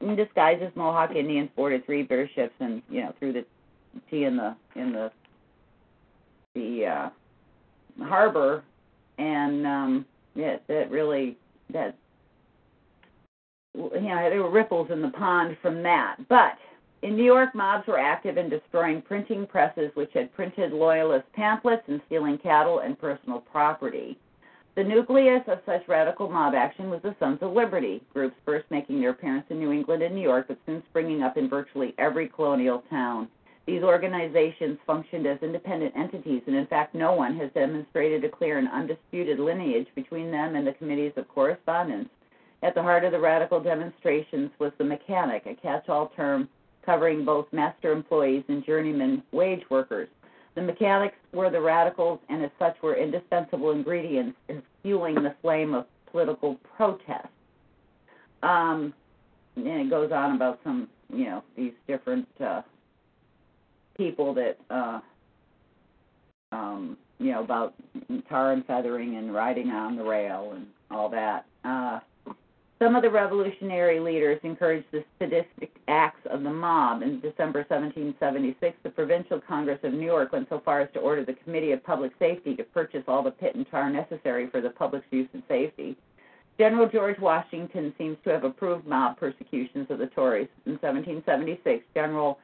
in disguise as Mohawk Indians, boarded three British ships and you know threw the tea in the in the the uh, harbor, and um, yeah, that really that you know there were ripples in the pond from that, but in New York, mobs were active in destroying printing presses which had printed loyalist pamphlets and stealing cattle and personal property. The nucleus of such radical mob action was the Sons of Liberty, groups first making their appearance in New England and New York, but soon springing up in virtually every colonial town. These organizations functioned as independent entities, and in fact, no one has demonstrated a clear and undisputed lineage between them and the committees of correspondence. At the heart of the radical demonstrations was the mechanic, a catch all term covering both master employees and journeyman wage workers. The mechanics were the radicals, and as such were indispensable ingredients in fueling the flame of political protest. Um, and it goes on about some, you know, these different uh, people that, uh, um, you know, about tar and feathering and riding on the rail and all that. Uh, some of the revolutionary leaders encouraged the sadistic acts of the mob. In December 1776, the Provincial Congress of New York went so far as to order the Committee of Public Safety to purchase all the pit and tar necessary for the public's use and safety. General George Washington seems to have approved mob persecutions of the Tories. In 1776, General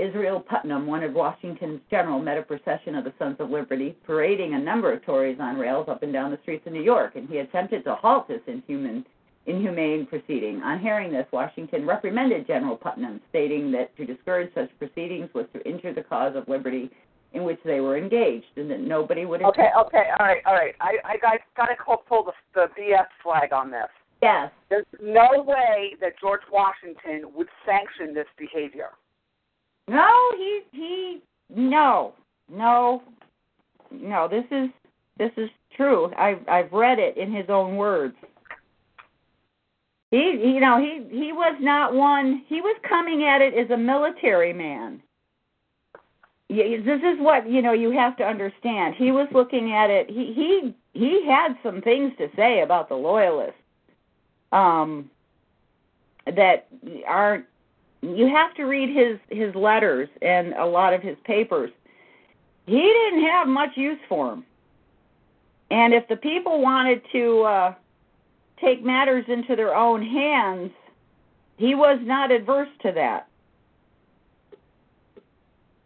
Israel Putnam, one of Washington's generals, met a procession of the Sons of Liberty parading a number of Tories on rails up and down the streets of New York, and he attempted to halt this inhuman inhumane proceeding. On hearing this, Washington reprimanded General Putnam, stating that to discourage such proceedings was to injure the cause of liberty in which they were engaged, and that nobody would. Okay, okay, all right, all right. I, I got got to pull the, the BS flag on this. Yes. There's no way that George Washington would sanction this behavior. No, he he no no no. This is this is true. I've I've read it in his own words he you know he he was not one he was coming at it as a military man this is what you know you have to understand he was looking at it he he he had some things to say about the loyalists um that are you have to read his his letters and a lot of his papers he didn't have much use for them and if the people wanted to uh take matters into their own hands, he was not adverse to that.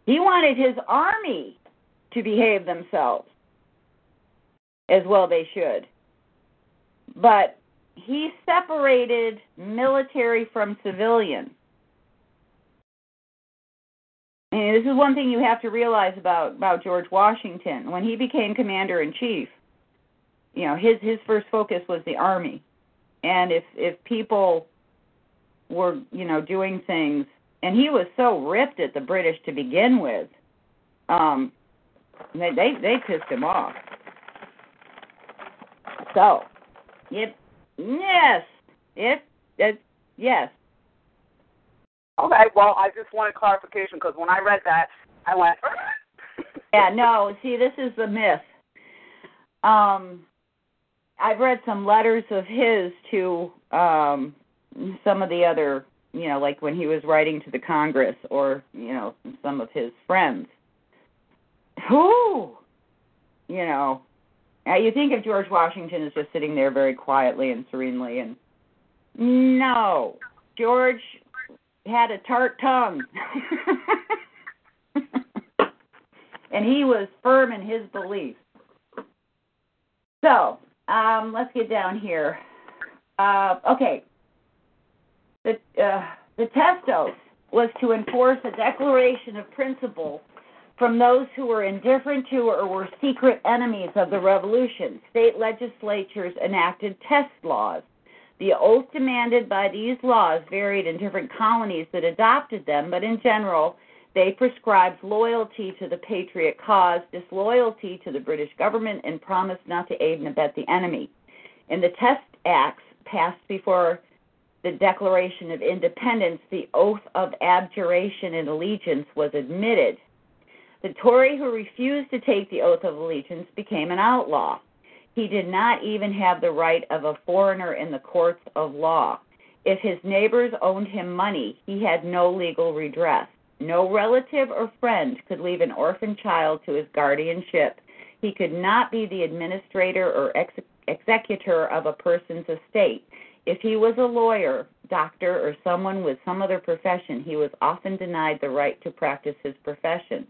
He wanted his army to behave themselves as well they should. But he separated military from civilian. And this is one thing you have to realize about, about George Washington. When he became commander in chief, you know, his his first focus was the army. And if if people were you know doing things and he was so ripped at the british to begin with um they they, they pissed him off. So yep yes it it yes okay well i just wanted clarification because when i read that i went *laughs* yeah no see this is the myth um I've read some letters of his to um some of the other, you know, like when he was writing to the Congress or, you know, some of his friends. Who, you know, now you think of George Washington as just sitting there very quietly and serenely and no. George had a tart tongue. and he was firm in his beliefs. So, um, let's get down here. Uh, okay. The, uh, the test oath was to enforce a declaration of principle from those who were indifferent to or were secret enemies of the revolution. State legislatures enacted test laws. The oath demanded by these laws varied in different colonies that adopted them, but in general, They prescribed loyalty to the patriot cause, disloyalty to the British government, and promised not to aid and abet the enemy. In the Test Acts passed before the Declaration of Independence, the oath of abjuration and allegiance was admitted. The Tory who refused to take the oath of allegiance became an outlaw. He did not even have the right of a foreigner in the courts of law. If his neighbors owed him money, he had no legal redress. No relative or friend could leave an orphan child to his guardianship. He could not be the administrator or ex- executor of a person's estate. If he was a lawyer, doctor, or someone with some other profession, he was often denied the right to practice his profession.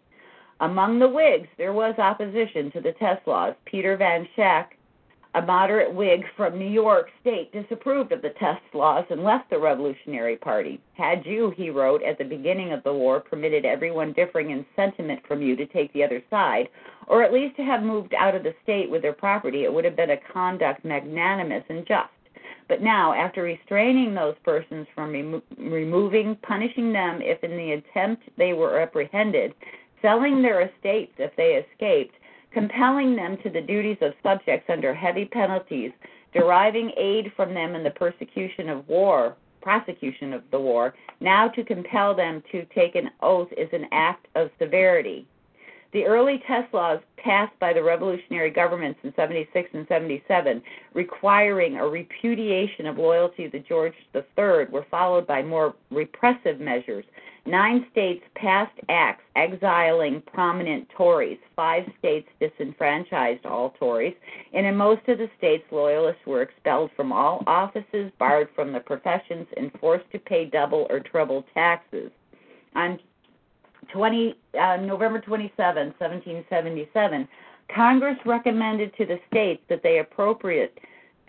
Among the Whigs, there was opposition to the test laws. Peter Van Schaack a moderate Whig from New York State disapproved of the test laws and left the Revolutionary Party. Had you, he wrote, at the beginning of the war, permitted everyone differing in sentiment from you to take the other side, or at least to have moved out of the state with their property, it would have been a conduct magnanimous and just. But now, after restraining those persons from remo- removing, punishing them if in the attempt they were apprehended, selling their estates if they escaped, compelling them to the duties of subjects under heavy penalties, deriving aid from them in the persecution of war, prosecution of the war, now to compel them to take an oath is an act of severity. The early test laws passed by the revolutionary governments in 76 and 77, requiring a repudiation of loyalty to George III, were followed by more repressive measures Nine states passed acts exiling prominent Tories. Five states disenfranchised all Tories. And in most of the states, Loyalists were expelled from all offices, barred from the professions, and forced to pay double or treble taxes. On 20, uh, November 27, 1777, Congress recommended to the states that they appropriate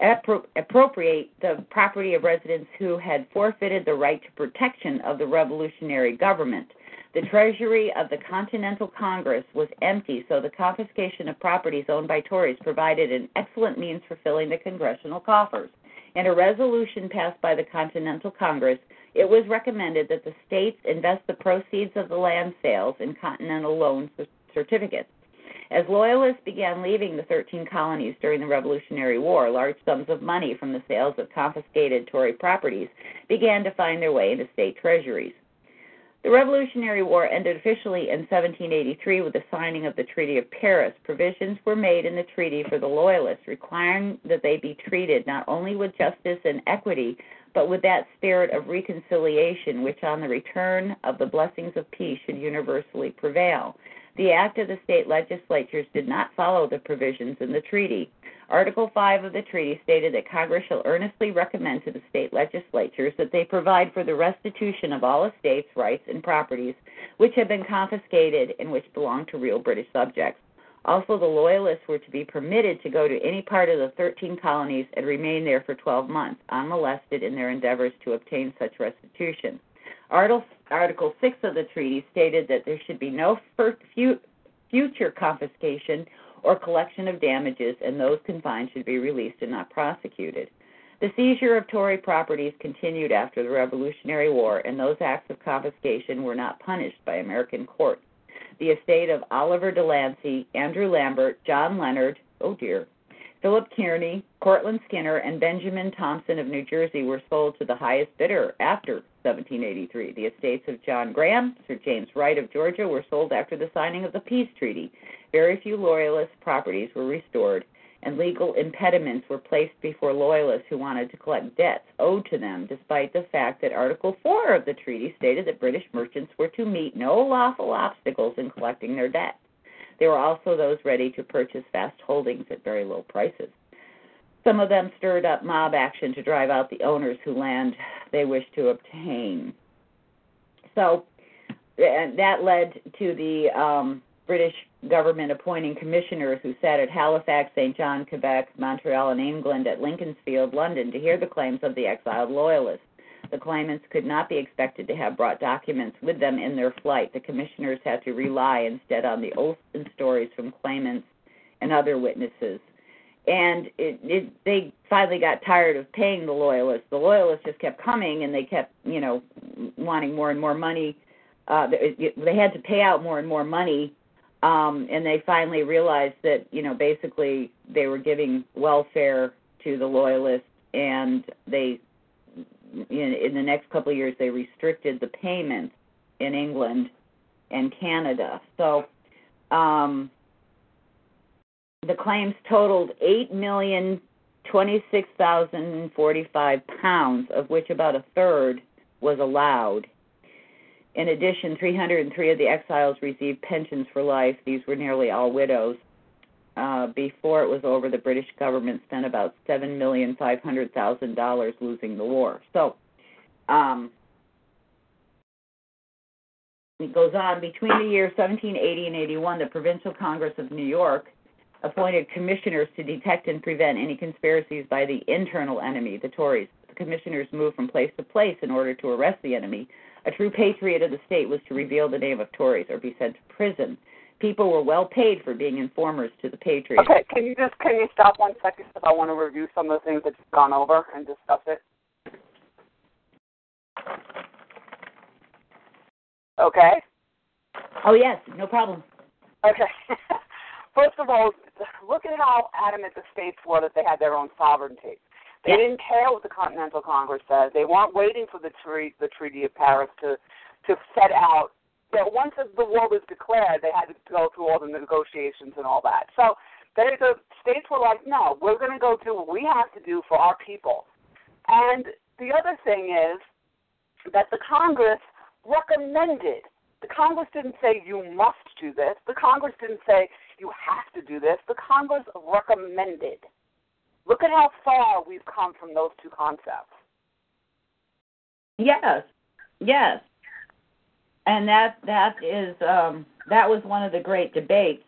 appropriate the property of residents who had forfeited the right to protection of the revolutionary government. The treasury of the Continental Congress was empty, so the confiscation of properties owned by Tories provided an excellent means for filling the congressional coffers. In a resolution passed by the Continental Congress, it was recommended that the states invest the proceeds of the land sales in Continental loan certificates. As Loyalists began leaving the 13 colonies during the Revolutionary War, large sums of money from the sales of confiscated Tory properties began to find their way into state treasuries. The Revolutionary War ended officially in 1783 with the signing of the Treaty of Paris. Provisions were made in the treaty for the Loyalists, requiring that they be treated not only with justice and equity, but with that spirit of reconciliation which, on the return of the blessings of peace, should universally prevail. The act of the state legislatures did not follow the provisions in the treaty. Article 5 of the treaty stated that Congress shall earnestly recommend to the state legislatures that they provide for the restitution of all estates, rights, and properties which have been confiscated and which belong to real British subjects. Also, the Loyalists were to be permitted to go to any part of the 13 colonies and remain there for 12 months, unmolested in their endeavors to obtain such restitution. Article 6 of the treaty stated that there should be no future confiscation or collection of damages, and those confined should be released and not prosecuted. The seizure of Tory properties continued after the Revolutionary War, and those acts of confiscation were not punished by American courts. The estate of Oliver Delancey, Andrew Lambert, John Leonard, oh dear, Philip Kearny, Cortlandt Skinner, and Benjamin Thompson of New Jersey were sold to the highest bidder after 1783. The estates of John Graham, Sir James Wright of Georgia were sold after the signing of the peace treaty. Very few Loyalist properties were restored, and legal impediments were placed before Loyalists who wanted to collect debts owed to them, despite the fact that Article 4 of the treaty stated that British merchants were to meet no lawful obstacles in collecting their debts. There were also those ready to purchase vast holdings at very low prices. Some of them stirred up mob action to drive out the owners who land they wished to obtain. So and that led to the um, British government appointing commissioners who sat at Halifax, St. John, Quebec, Montreal, and England at Lincoln's Field, London, to hear the claims of the exiled loyalists. The claimants could not be expected to have brought documents with them in their flight. The commissioners had to rely instead on the oaths and stories from claimants and other witnesses and it, it they finally got tired of paying the loyalists. The loyalists just kept coming, and they kept you know wanting more and more money uh, they, had to pay out more and more money, um, and they finally realized that you know basically they were giving welfare to the loyalists, and they in, in the next couple of years they restricted the payments in England and Canada. So um, the claims totaled eight million twenty-six thousand forty-five pounds, of which about a third was allowed. In addition, 303 of the exiles received pensions for life. These were nearly all widows. Uh, before it was over, the British government spent about seven million five hundred thousand dollars losing the war. So, um, it goes on. Between the years 1780 and 81, the Provincial Congress of New York appointed commissioners to detect and prevent any conspiracies by the internal enemy, the Tories. The commissioners moved from place to place in order to arrest the enemy. A true patriot of the state was to reveal the name of Tories or be sent to prison. People were well paid for being informers to the patriots. Okay, can you just can you stop one second because I want to review some of the things that you've gone over and discuss it? Okay. Oh yes, no problem. Okay. *laughs* First of all, look at how adamant the states were that they had their own sovereignty. They Yeah. didn't care what the Continental Congress said. They weren't waiting for the treaty, the Treaty of Paris to to set out that once the war was declared, they had to go through all the negotiations and all that. So they, the states were like, no, we're going to go do what we have to do for our people. And the other thing is that the Congress recommended. The Congress didn't say you must do this. The Congress didn't say you have to do this. The Congress recommended. Look at how far we've come from those two concepts. Yes, yes, and that that is um, that was one of the great debates,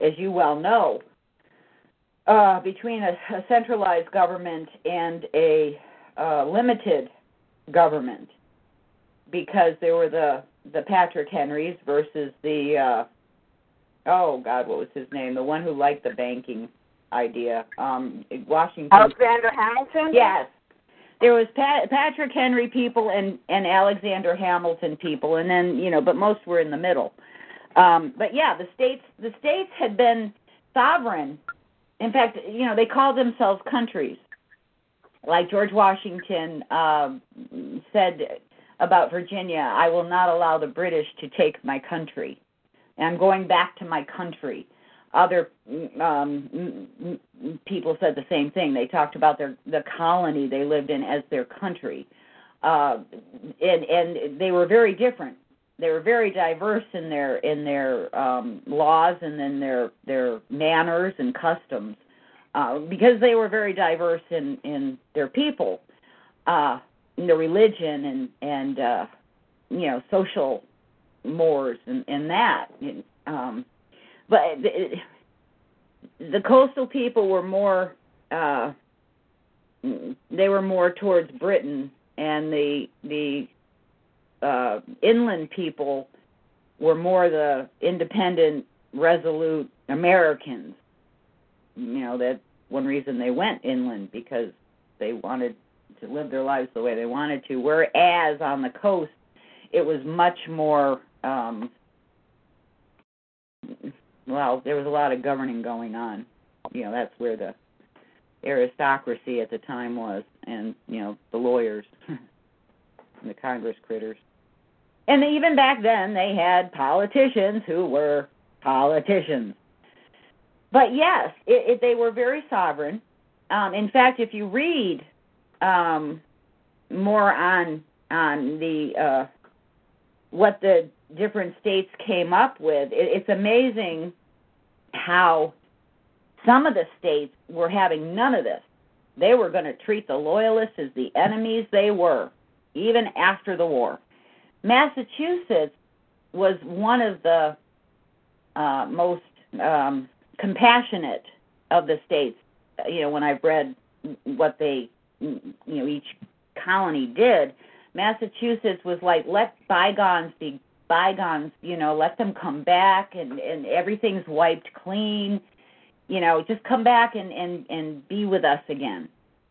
as you well know, uh, between a, a centralized government and a uh, limited government, because there were the the Patrick Henrys versus the uh, oh God, what was his name? The one who liked the banking idea, um, Washington. Alexander Hamilton? Yes. There was Pat, Patrick Henry people and and Alexander Hamilton people, and then you know, but most were in the middle. Um, but yeah, the states the states had been sovereign. In fact, you know, they called themselves countries. Like George Washington um, said about Virginia, I will not allow the British to take my country. I'm going back to my country other um, people said the same thing. They talked about their the colony they lived in as their country, uh, and and they were very different. They were very diverse in their in their um, laws and in their their manners and customs, uh, because they were very diverse in in their people, uh, in their religion and and uh, you know social mores and and that. Um, but the, the coastal people were more uh they were more towards Britain and the the uh inland people were more the independent resolute Americans. You know that one reason they went inland because they wanted to live their lives the way they wanted to. Whereas on the coast it was much more um well, there was a lot of governing going on. You know, that's where the aristocracy at the time was, and you know, the lawyers *laughs* and the Congress critters. And even back then, they had politicians who were politicians. But yes, it, it, they were very sovereign. Um, in fact, if you read um, more on on the uh, what the different states came up with, it, it's amazing how some of the states were having none of this. They were going to treat the loyalists as the enemies they were, even after the war. Massachusetts was one of the uh, most um, compassionate of the states. You know, when I've read what they, you know, each colony did, Massachusetts was like, let bygones be bygones, you know, let them come back and, and everything's wiped clean. You know, just come back and, and, and be with us again.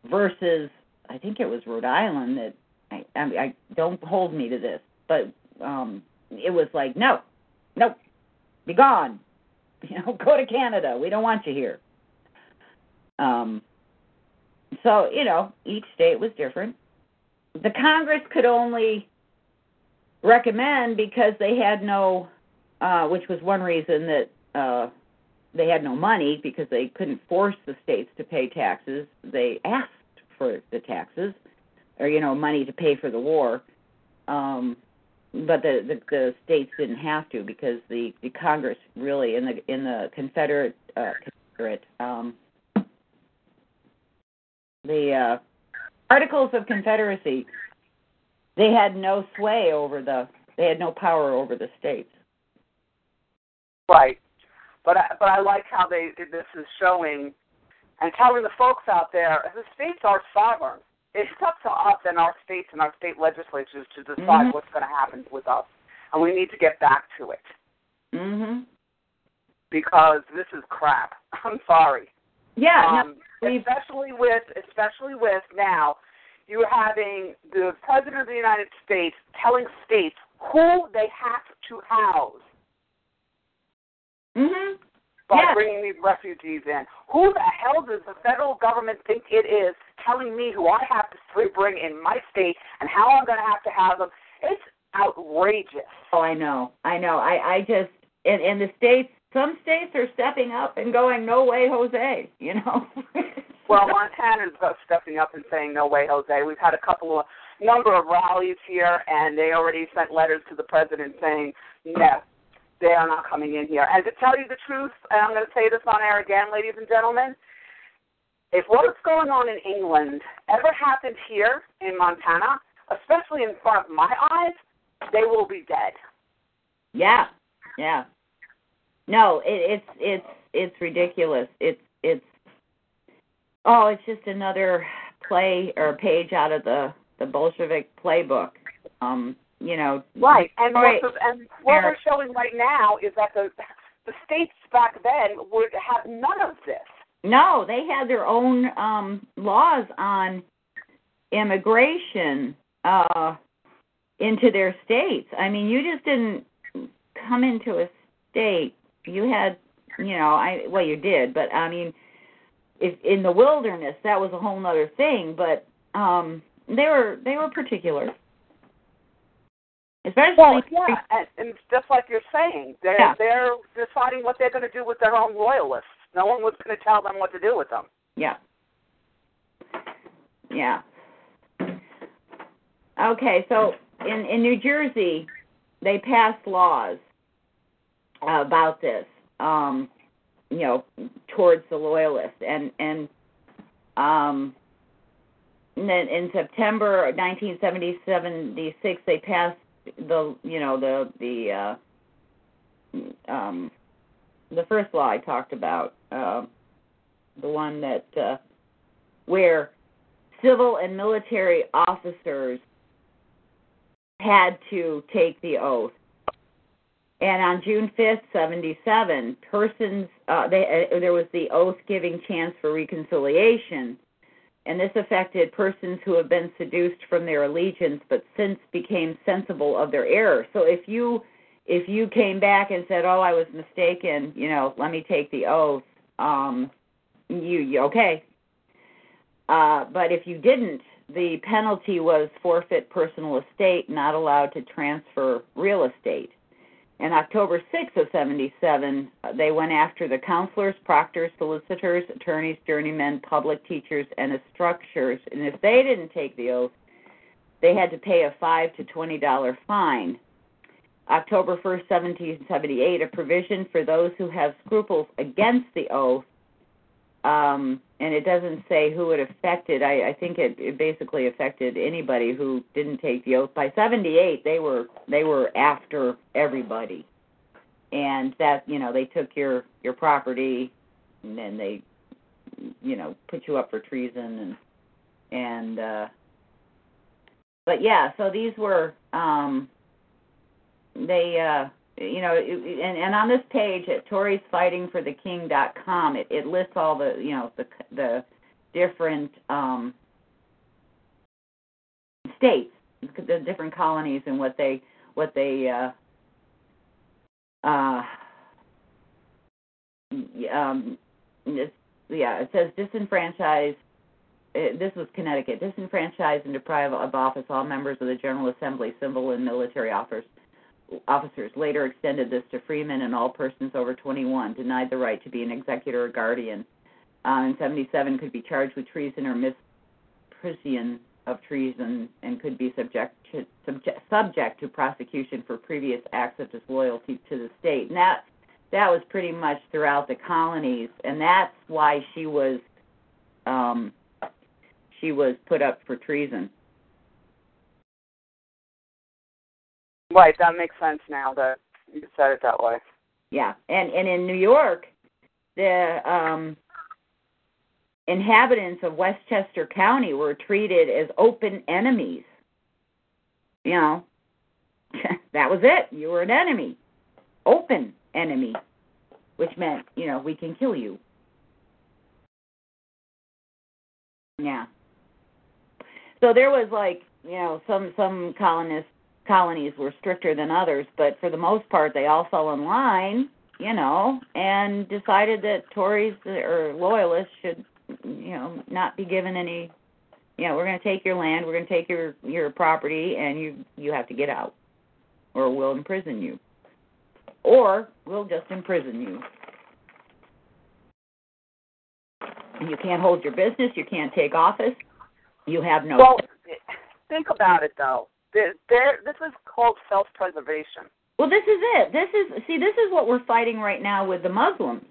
Versus, I think it was Rhode Island that I, I, I don't hold me to this, but um, it was like, no, nope, be gone. *laughs* You know, go to Canada. We don't want you here. Um, so you know, each state was different. The Congress could only recommend because they had no, uh, which was one reason that uh, they had no money because they couldn't force the states to pay taxes. They asked for the taxes, or you know, money to pay for the war. Um, but the, the the states didn't have to because the the Congress really in the in the Confederate uh, Confederate um, the uh, Articles of Confederacy they had no sway over the they had no power over the states. Right. But I, but I like how they this is showing and telling the folks out there the states are sovereign. It's up to us and our states and our state legislatures to decide Mhm. what's going to happen with us, and we need to get back to it Mhm. because this is crap. *laughs* I'm sorry. Yeah. um, we've- especially with especially with now you're having the president of the United States telling states who they have to house Mhm. by Yes. bringing these refugees in. Who the hell does the federal government think it is telling me who I have to bring in my state and how I'm going to have to house them? It's outrageous. Oh, I know. I know. I I just and and the states some states are stepping up and going no way Jose, you know. *laughs* Well, Montana's uh, stepping up and saying no way, Jose. We've had a couple of number of rallies here, and they already sent letters to the president saying no, they are not coming in here. And to tell you the truth, and I'm going to say this on air again, ladies and gentlemen, if what's going on in England ever happened here in Montana, especially in front of my eyes, they will be dead. yeah. Yeah. No, it, it's it's it's ridiculous. It's it's oh, it's just another play or page out of the the Bolshevik playbook. Um, you know. Right, and what, and what we're showing right now is that the the states back then would have none of this. No, they had their own um laws on immigration uh into their states. I mean, you just didn't come into a state. You had, you know, I well you did, but I mean if in the wilderness that was a whole other thing, but um they were they were particular. Especially Well, yeah, and, and just like you're saying, they're Yeah. they're deciding what they're going to do with their own loyalists. No one was going to tell them what to do with them. Yeah. Yeah. Okay, so in in New Jersey, they passed laws about this, um, you know, towards the loyalists, and and um, and then in September 1976, they passed the you know the the uh, um, the first law I talked about, uh, the one that uh, where civil and military officers had to take the oath. And on June 5th, 77, persons uh, they, uh, there was the oath giving chance for reconciliation, and this affected persons who have been seduced from their allegiance but since became sensible of their error. So if you if you came back and said, "Oh, I was mistaken," you know, let me take the oath. Um, you, you okay? Uh, but if you didn't, the penalty was forfeit personal estate, not allowed to transfer real estate. And October 6th of 77, uh, they went after the counselors, proctors, solicitors, attorneys, journeymen, public teachers, and instructors. And if they didn't take the oath, they had to pay a five to twenty dollar fine. October 1st, 1778, a provision for those who have scruples against the oath, um, and it doesn't say who it affected. I, I think it, it basically affected anybody who didn't take the oath. By 78, they were they were after everybody, and that you know they took your your property, and then they you know put you up for treason and and uh, but yeah, so these were um, they uh you know, and, and on this page at ToriesFightingForTheKing.com, it, it lists all the, you know, the the different um, states, the different colonies, and what they what they uh, uh, um, yeah, it says disenfranchised. It, this was Connecticut. disenfranchise and deprive of office all members of the General Assembly, civil and military officers Officers later extended this to freemen and all persons over 21, denied the right to be an executor or guardian. Uh, in 77, could be charged with treason or misprision of treason and could be subject to, subject, subject to prosecution for previous acts of disloyalty to the state. And that that was pretty much throughout the colonies, and that's why she was um, she was put up for treason. Right, that makes sense now that you said it that way. Yeah, and and in New York, the um, inhabitants of Westchester County were treated as open enemies. You know, *laughs* that was it. You were an enemy, open enemy, which meant you know we can kill you. Yeah. So there was like you know some some colonists colonies were stricter than others, but for the most part they all fell in line, you know, and decided that Tories or loyalists should you know not be given any you know we're going to take your land we're going to take your your property and you you have to get out or we'll imprison you or we'll just imprison you you can't hold your business you can't take office you have no Well, think about it though. There, this is called self-preservation. well this is it. This is see this is what we're fighting right now with the muslims.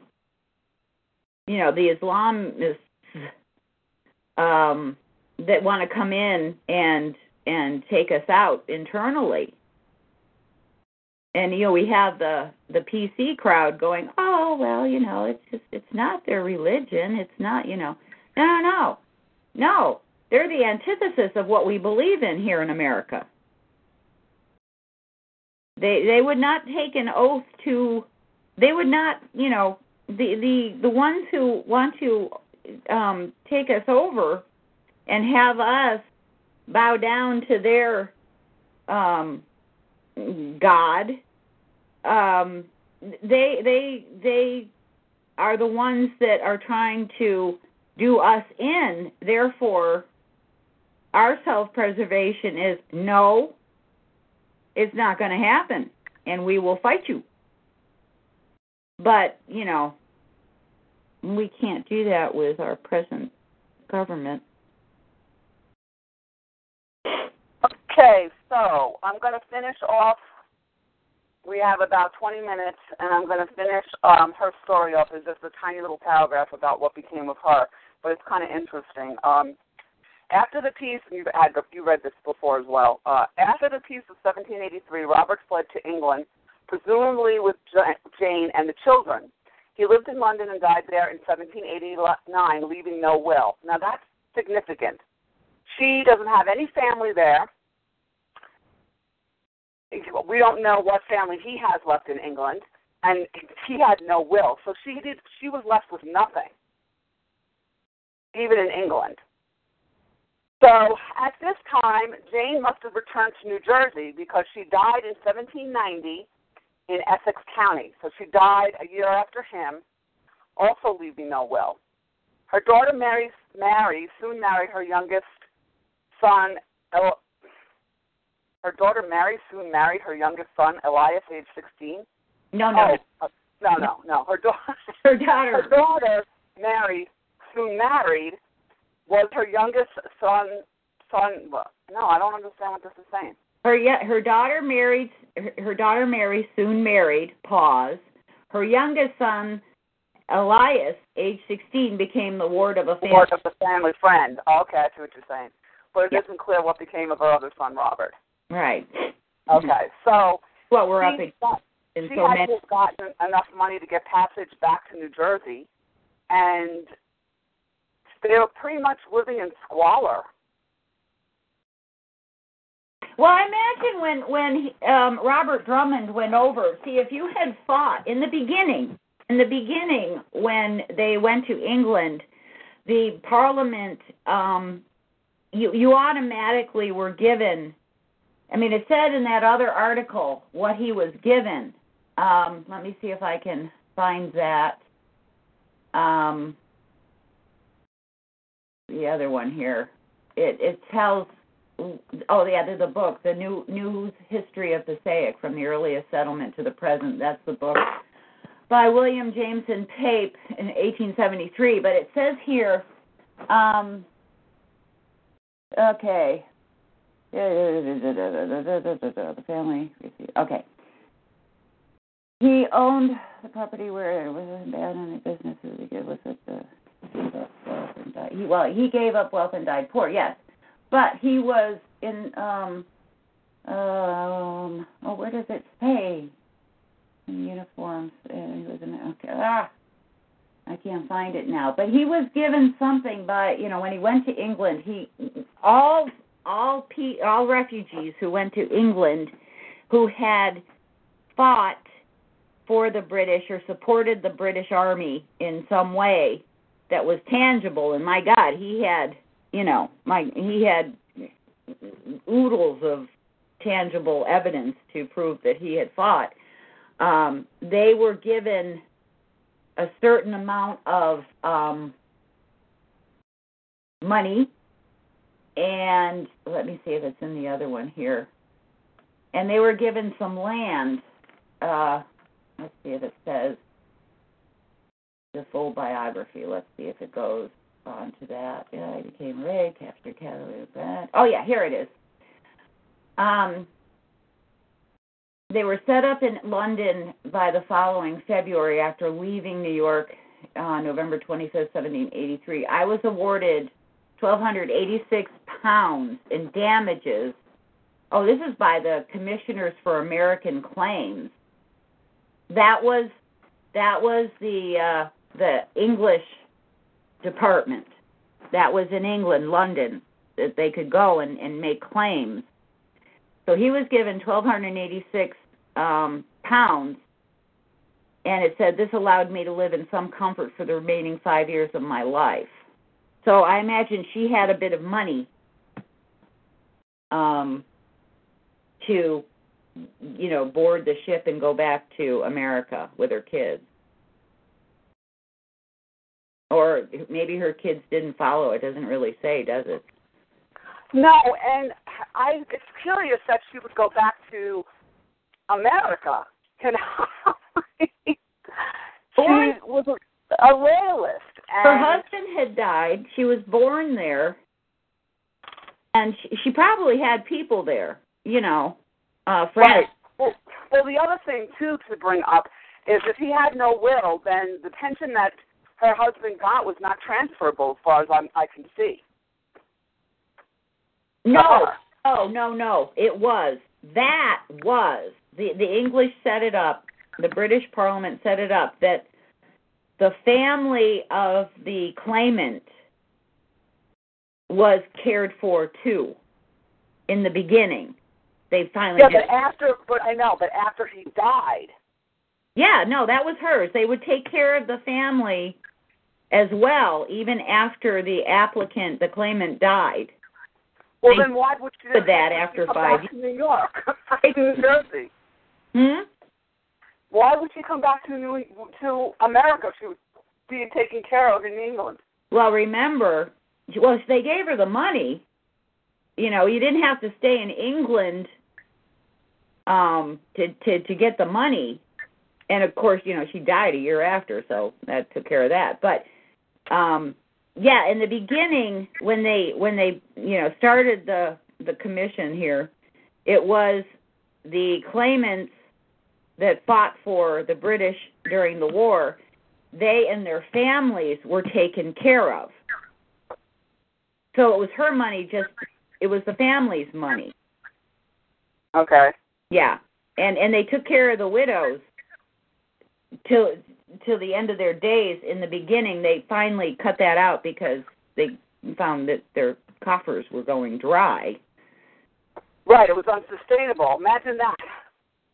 You know the islamists um that want to come in and and take us out internally. And you know we have the the pc crowd going oh well you know it's just it's not their religion. It's not you know. No no no. No. They're the antithesis of what we believe in here in america they they would not take an oath to they would not you know the the the ones who want to um take us over and have us bow down to their um god um they they they are the ones that are trying to do us in. Therefore our self preservation is no it's not going to happen and we will fight you but you know we can't do that with our present government Okay, so I'm going to finish off. We have about 20 minutes, and I'm going to finish um, her story off. It's just a tiny little paragraph about what became of her, but it's kind of interesting. Um, after the peace, you've had you read this before as well. Uh, after the peace of 1783, Robert fled to England, presumably with Jane and the children. He lived in London and died there in 1789, leaving no will. Now that's significant. She doesn't have any family there. We don't know what family he has left in England, and he had no will. So she did. She was left with nothing, even in England. So at this time, Jane must have returned to New Jersey because she died in 1790 in Essex County. So she died a year after him, also leaving no will. Her daughter Mary, Mary soon married her youngest son. El- her daughter Mary soon married her youngest son Elias, age 16. no no Oh, uh, no, no, no. Her daughter, her daughter *laughs* her daughter Mary, soon married, was her youngest son. Son, well, no, I don't understand what this is saying. her yeah her daughter married her, her daughter Mary soon married pause her youngest son Elias age 16 became the ward of a family Ward of the family friend. Okay, I see what you're saying. But it Yep. isn't clear what became of her other son, Robert. right Okay, so what we're up in she so just gotten enough money to get passage back to New Jersey, and they were pretty much living in squalor. Well, I imagine when when he- um, Robert Drummond went over. See, if you had fought in the beginning, in the beginning when they went to England, the Parliament, um, you you automatically were given. I mean, it said in that other article what he was given. Um, let me see if I can find that. um, the other one here. It it tells. Oh yeah, there's a book, the new News History of Passaic from the earliest settlement to the present. That's the book by William Jameson Pape in 1873. But it says here, um, okay, the family. Okay. He owned the property where it was any businesses. He was at the He well, he gave up wealth and died poor. Yes, but he was in um um oh where does it say in uniforms? And he was in okay ah I can't find it now. But he was given something by you know when he went to England. He all all P, all refugees who went to England who had fought for the British or supported the British Army in some way that was tangible. And my God, he had, you know, my he had oodles of tangible evidence to prove that he had fought. Um, they were given a certain amount of um, money, and let me see if it's in the other one here. And they were given some land. Uh, let's see if it says the full biography. Let's see if it goes on to that. Yeah, I became captured Cavalier Brand. Oh yeah, here it is. Um, they were set up in London by the following February after leaving New York on November 25th, 1783. I was awarded 1,286 pounds in damages. Oh, this is by the Commissioners for American Claims that was that was the uh, the English department. That was in England, London, that they could go and, and make claims. So he was given 1,286 um, pounds, and it said this allowed me to live in some comfort for the remaining five years of my life. So I imagine she had a bit of money um, to you know, board the ship and go back to America with her kids. Or maybe her kids didn't follow. It doesn't really say, does it? No, and I it's curious that she would go back to America. *laughs* And she was a, a royalist. And her husband had died. She was born there, and she, she probably had people there. You know, uh, friends. Right. Well, well, the other thing too to bring up is if he had no will, then the pension that her husband got was not transferable, as far as I'm, I can see. No, oh no, no, it was. That was the the English set it up. The British Parliament set it up that the family of the claimant was cared for too in the beginning. They finally yeah, but after, but I know, but after he died. Yeah, no, that was hers. They would take care of the family as well, even after the applicant, the claimant, died. Well, they then why would she did that after come five back to New York, *laughs* New Jersey? Hmm. Why would she come back to New to America? She was being taken care of in England. Well, remember, well, they gave her the money. You know, you didn't have to stay in England um to to to get the money and of course you know she died a year after so that took care of that but um yeah in the beginning when they when they you know started the the commission here it was the claimants that fought for the british during the war they and their families were taken care of so it was her money just it was the family's money Okay. yeah, and and they took care of the widows till till the end of their days. In the beginning, they finally cut that out because they found that their coffers were going dry. Right. It was unsustainable. Imagine that.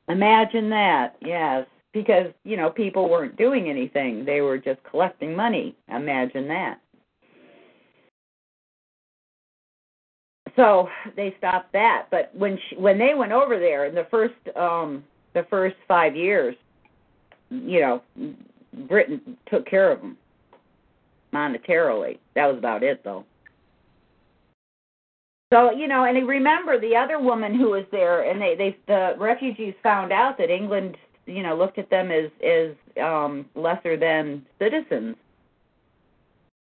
Imagine that. Yes, because you know people weren't doing anything; they were just collecting money. Imagine that. So they stopped that. But when she, when they went over there in the first um the first five years, you know, Britain took care of them. monetarily. That was about it, though. So you know, and remember the other woman who was there, and they they the refugees found out that England, you know, looked at them as as um, lesser than citizens.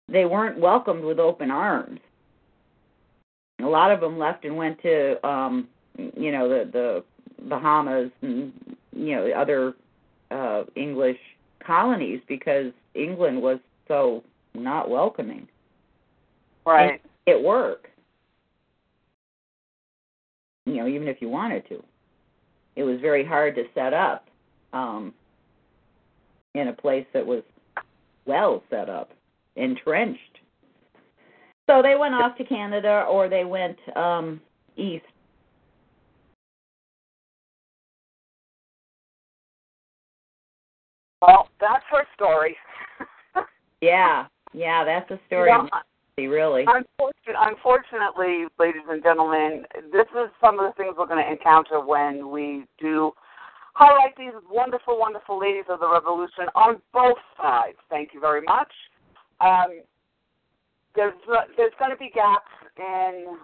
They weren't welcomed with open arms. A lot of them left and went to, um, you know, the the Bahamas and you know other uh, English colonies because England was so not welcoming. Right. It worked you know, even if you wanted to. It was very hard to set up um, in a place that was well set up, entrenched. So they went off to Canada or they went um, east. Well, that's her story. *laughs* yeah, yeah, that's a story. Know, really. Unfortunately, unfortunately, ladies and gentlemen, this is some of the things we're going to encounter when we do highlight these wonderful, wonderful ladies of the revolution on both sides. Thank you very much. Um, there's there's going to be gaps in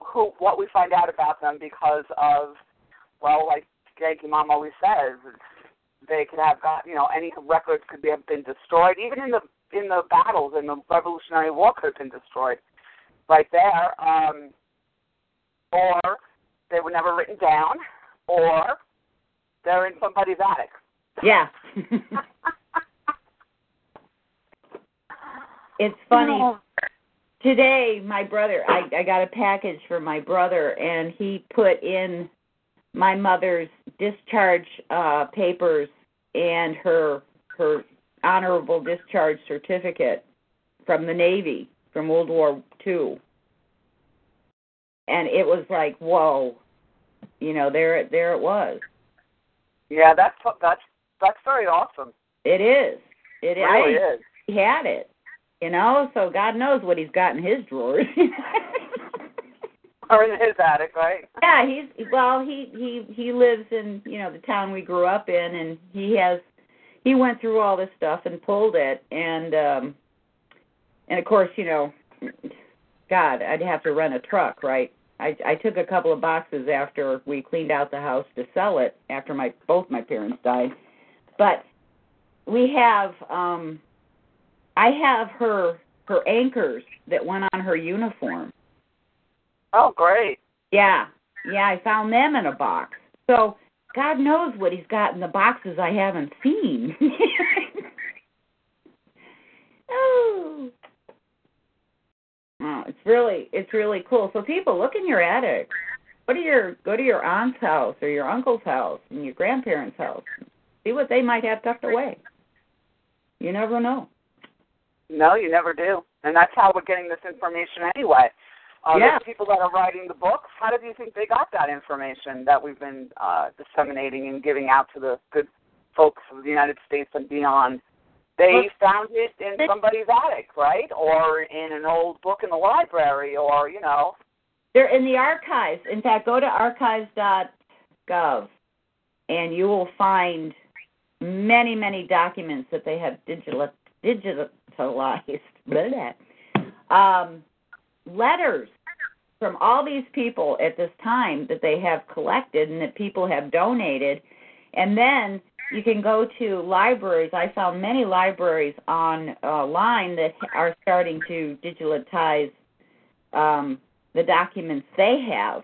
who what we find out about them because of well, like Yankee Mom always says, they could have got you know any records could be, have been destroyed, even in the in the battles in the Revolutionary War could have been destroyed right there. Um, or they were never written down, or they're in somebody's attic. Yeah. *laughs* *laughs* it's funny. Today, my brother, I, I got a package for my brother, and he put in my mother's discharge uh papers and her her honorable discharge certificate from the Navy from World War II. And it was like, whoa, you know, there it there it was. Yeah, that's that's that's very awesome. It is. It, it really I, is. He had it, you know. So God knows what he's got in his drawers. *laughs* *laughs* *laughs* or in his attic, right? Yeah, he's well. He he he lives in you know the town we grew up in, and he has he went through all this stuff and pulled it and um and of course you know god i'd have to rent a truck right i i took a couple of boxes after we cleaned out the house to sell it after my both my parents died but we have um i have her her anchors that went on her uniform oh great yeah yeah i found them in a box so God knows what he's got in the boxes I haven't seen. *laughs* oh. oh, it's really it's really cool. So people, look in your attic. Go to your go to your aunt's house or your uncle's house and your grandparents' house. See what they might have tucked away. You never know. No, you never do. And that's how we're getting this information anyway. Uh, yeah. The people that are writing the books, how do you think they got that information that we've been uh, disseminating and giving out to the good folks of the United States and beyond? They found it in somebody's attic, right? Or in an old book in the library, or, you know. They're in the archives. In fact, go to archives.gov and you will find many, many documents that they have digital, digitalized. *laughs* Blah, blah. Um, letters from all these people at this time that they have collected and that people have donated. And then you can go to libraries. I found many libraries online that are starting to digitize um, the documents they have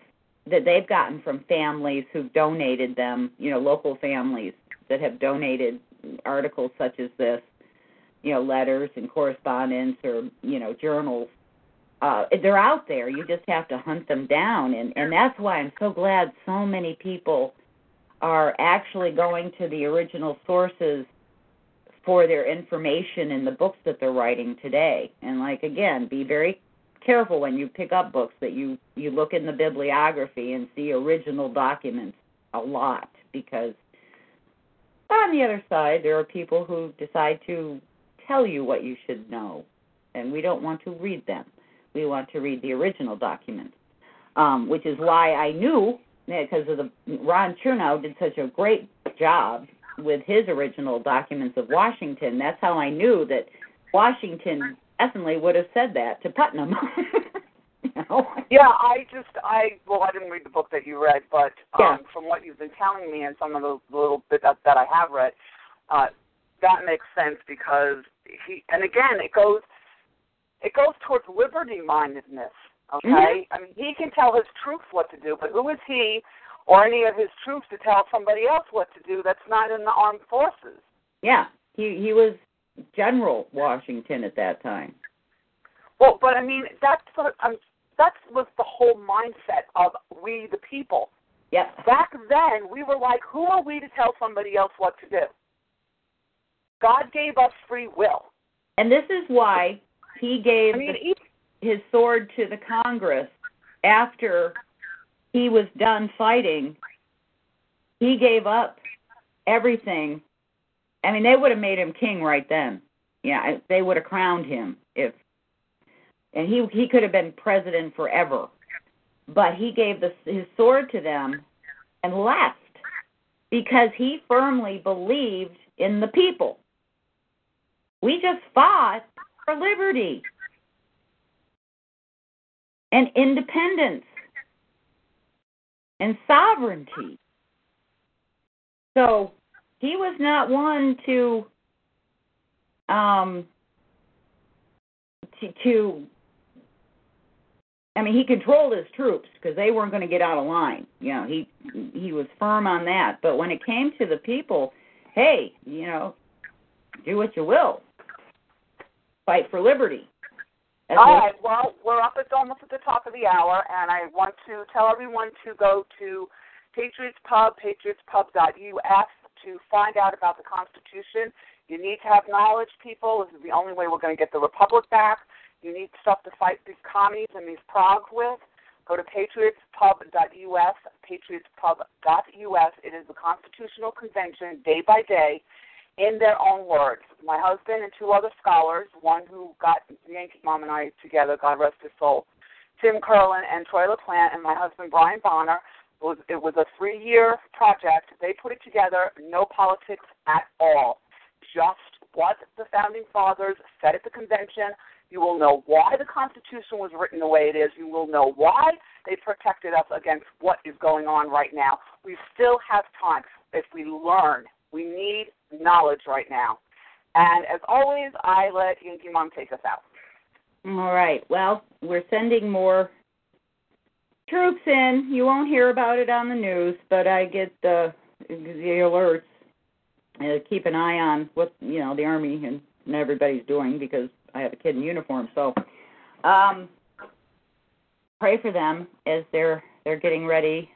that they've gotten from families who've donated them, you know, local families that have donated articles such as this, you know, letters and correspondence or, you know, journals uh, they're out there. You just have to hunt them down, and and that's why I'm so glad so many people are actually going to the original sources for their information in the books that they're writing today. And like again, be very careful when you pick up books that you you look in the bibliography and see original documents a lot because on the other side there are people who decide to tell you what you should know and we don't want to read them we want to read the original documents, um, which is why I knew because of the Ron Chernow did such a great job with his original documents of Washington. That's how I knew that Washington definitely would have said that to Putnam. *laughs* you know? Yeah, I just I well I didn't read the book that you read, but um Yeah. from what you've been telling me and some of the little bit that, that I have read, uh that makes sense because he and again it goes it goes towards liberty mindedness. Okay? Mhm. I mean he can tell his troops what to do, but who is he or any of his troops to tell somebody else what to do that's not in the armed forces? Yeah, he he was General Washington at that time. Well, but I mean that's what um, that was the whole mindset of we the people. Yep. Back then, we were like, who are we to tell somebody else what to do? God gave us free will. And this is why he gave I mean, the, each, his sword to the Congress after he was done fighting. He gave up everything. I mean, they would have made him king right then. Yeah, they would have crowned him if and he he could have been president forever. But he gave the, his sword to them and left because he firmly believed in the people. We just fought for liberty and independence and sovereignty. So he was not one to um to, to I mean, he controlled his troops because they weren't going to get out of line. You know, he he was firm on that. But when it came to the people, hey, you know, do what you will, fight for liberty. That's all right, well, we're up at almost at the top of the hour, and I want to tell everyone to go to Patriots Pub, patriotspub.us, to find out about the Constitution. You need to have knowledge, people. This is the only way we're going to get the Republic back. You need stuff to fight these commies and these progs with. Go to patriotspub.us, patriotspub.us. It is the Constitutional Convention, day by day, in their own words. My husband and two other scholars, one who got the Yankee Mom and I together, God rest his soul, Tim Curlin and Troy LaPlante, and my husband Brian Bonner. It was, it was a three year project. They put it together, no politics at all. Just what the founding fathers said at the convention. You will know why the Constitution was written the way it is. You will know why they protected us against what is going on right now. We still have time if we learn. We need knowledge right now. And as always, I let Yankee Mom take us out. All right. Well, we're sending more troops in. You won't hear about it on the news, but I get the the alerts. Uh, keep an eye on what you know the army and, and everybody's doing because I have a kid in uniform. So, um, pray for them as they're they're getting ready.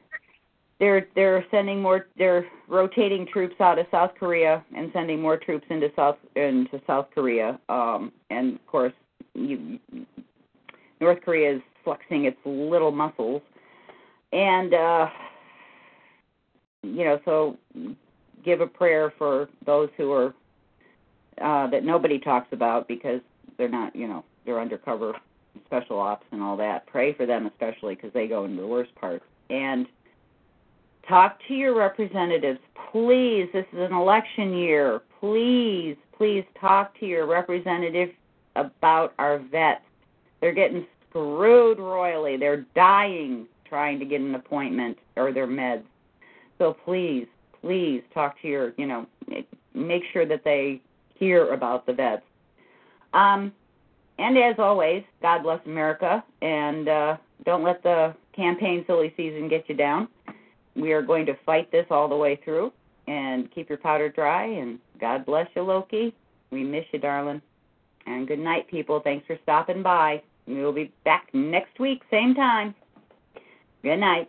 They're they're sending more. They're rotating troops out of South Korea and sending more troops into South into South Korea. Um, and of course, you, North Korea is flexing its little muscles, and uh, you know, so give a prayer for those who are uh, that nobody talks about because they're not, you know, they're undercover special ops and all that. Pray for them especially because they go into the worst parts. And talk to your representatives, please. This is an election year. Please, please talk to your representative about our vets. They're getting screwed royally. They're dying trying to get an appointment or their meds. So please, please talk to your, you know, make sure that they hear about the vets. Um, and as always, God bless America, and uh, don't let the campaign silly season get you down. We are going to fight this all the way through, and keep your powder dry. And God bless you, Loki. We miss you, darling. And good night, people. Thanks for stopping by. We will be back next week, same time. Good night.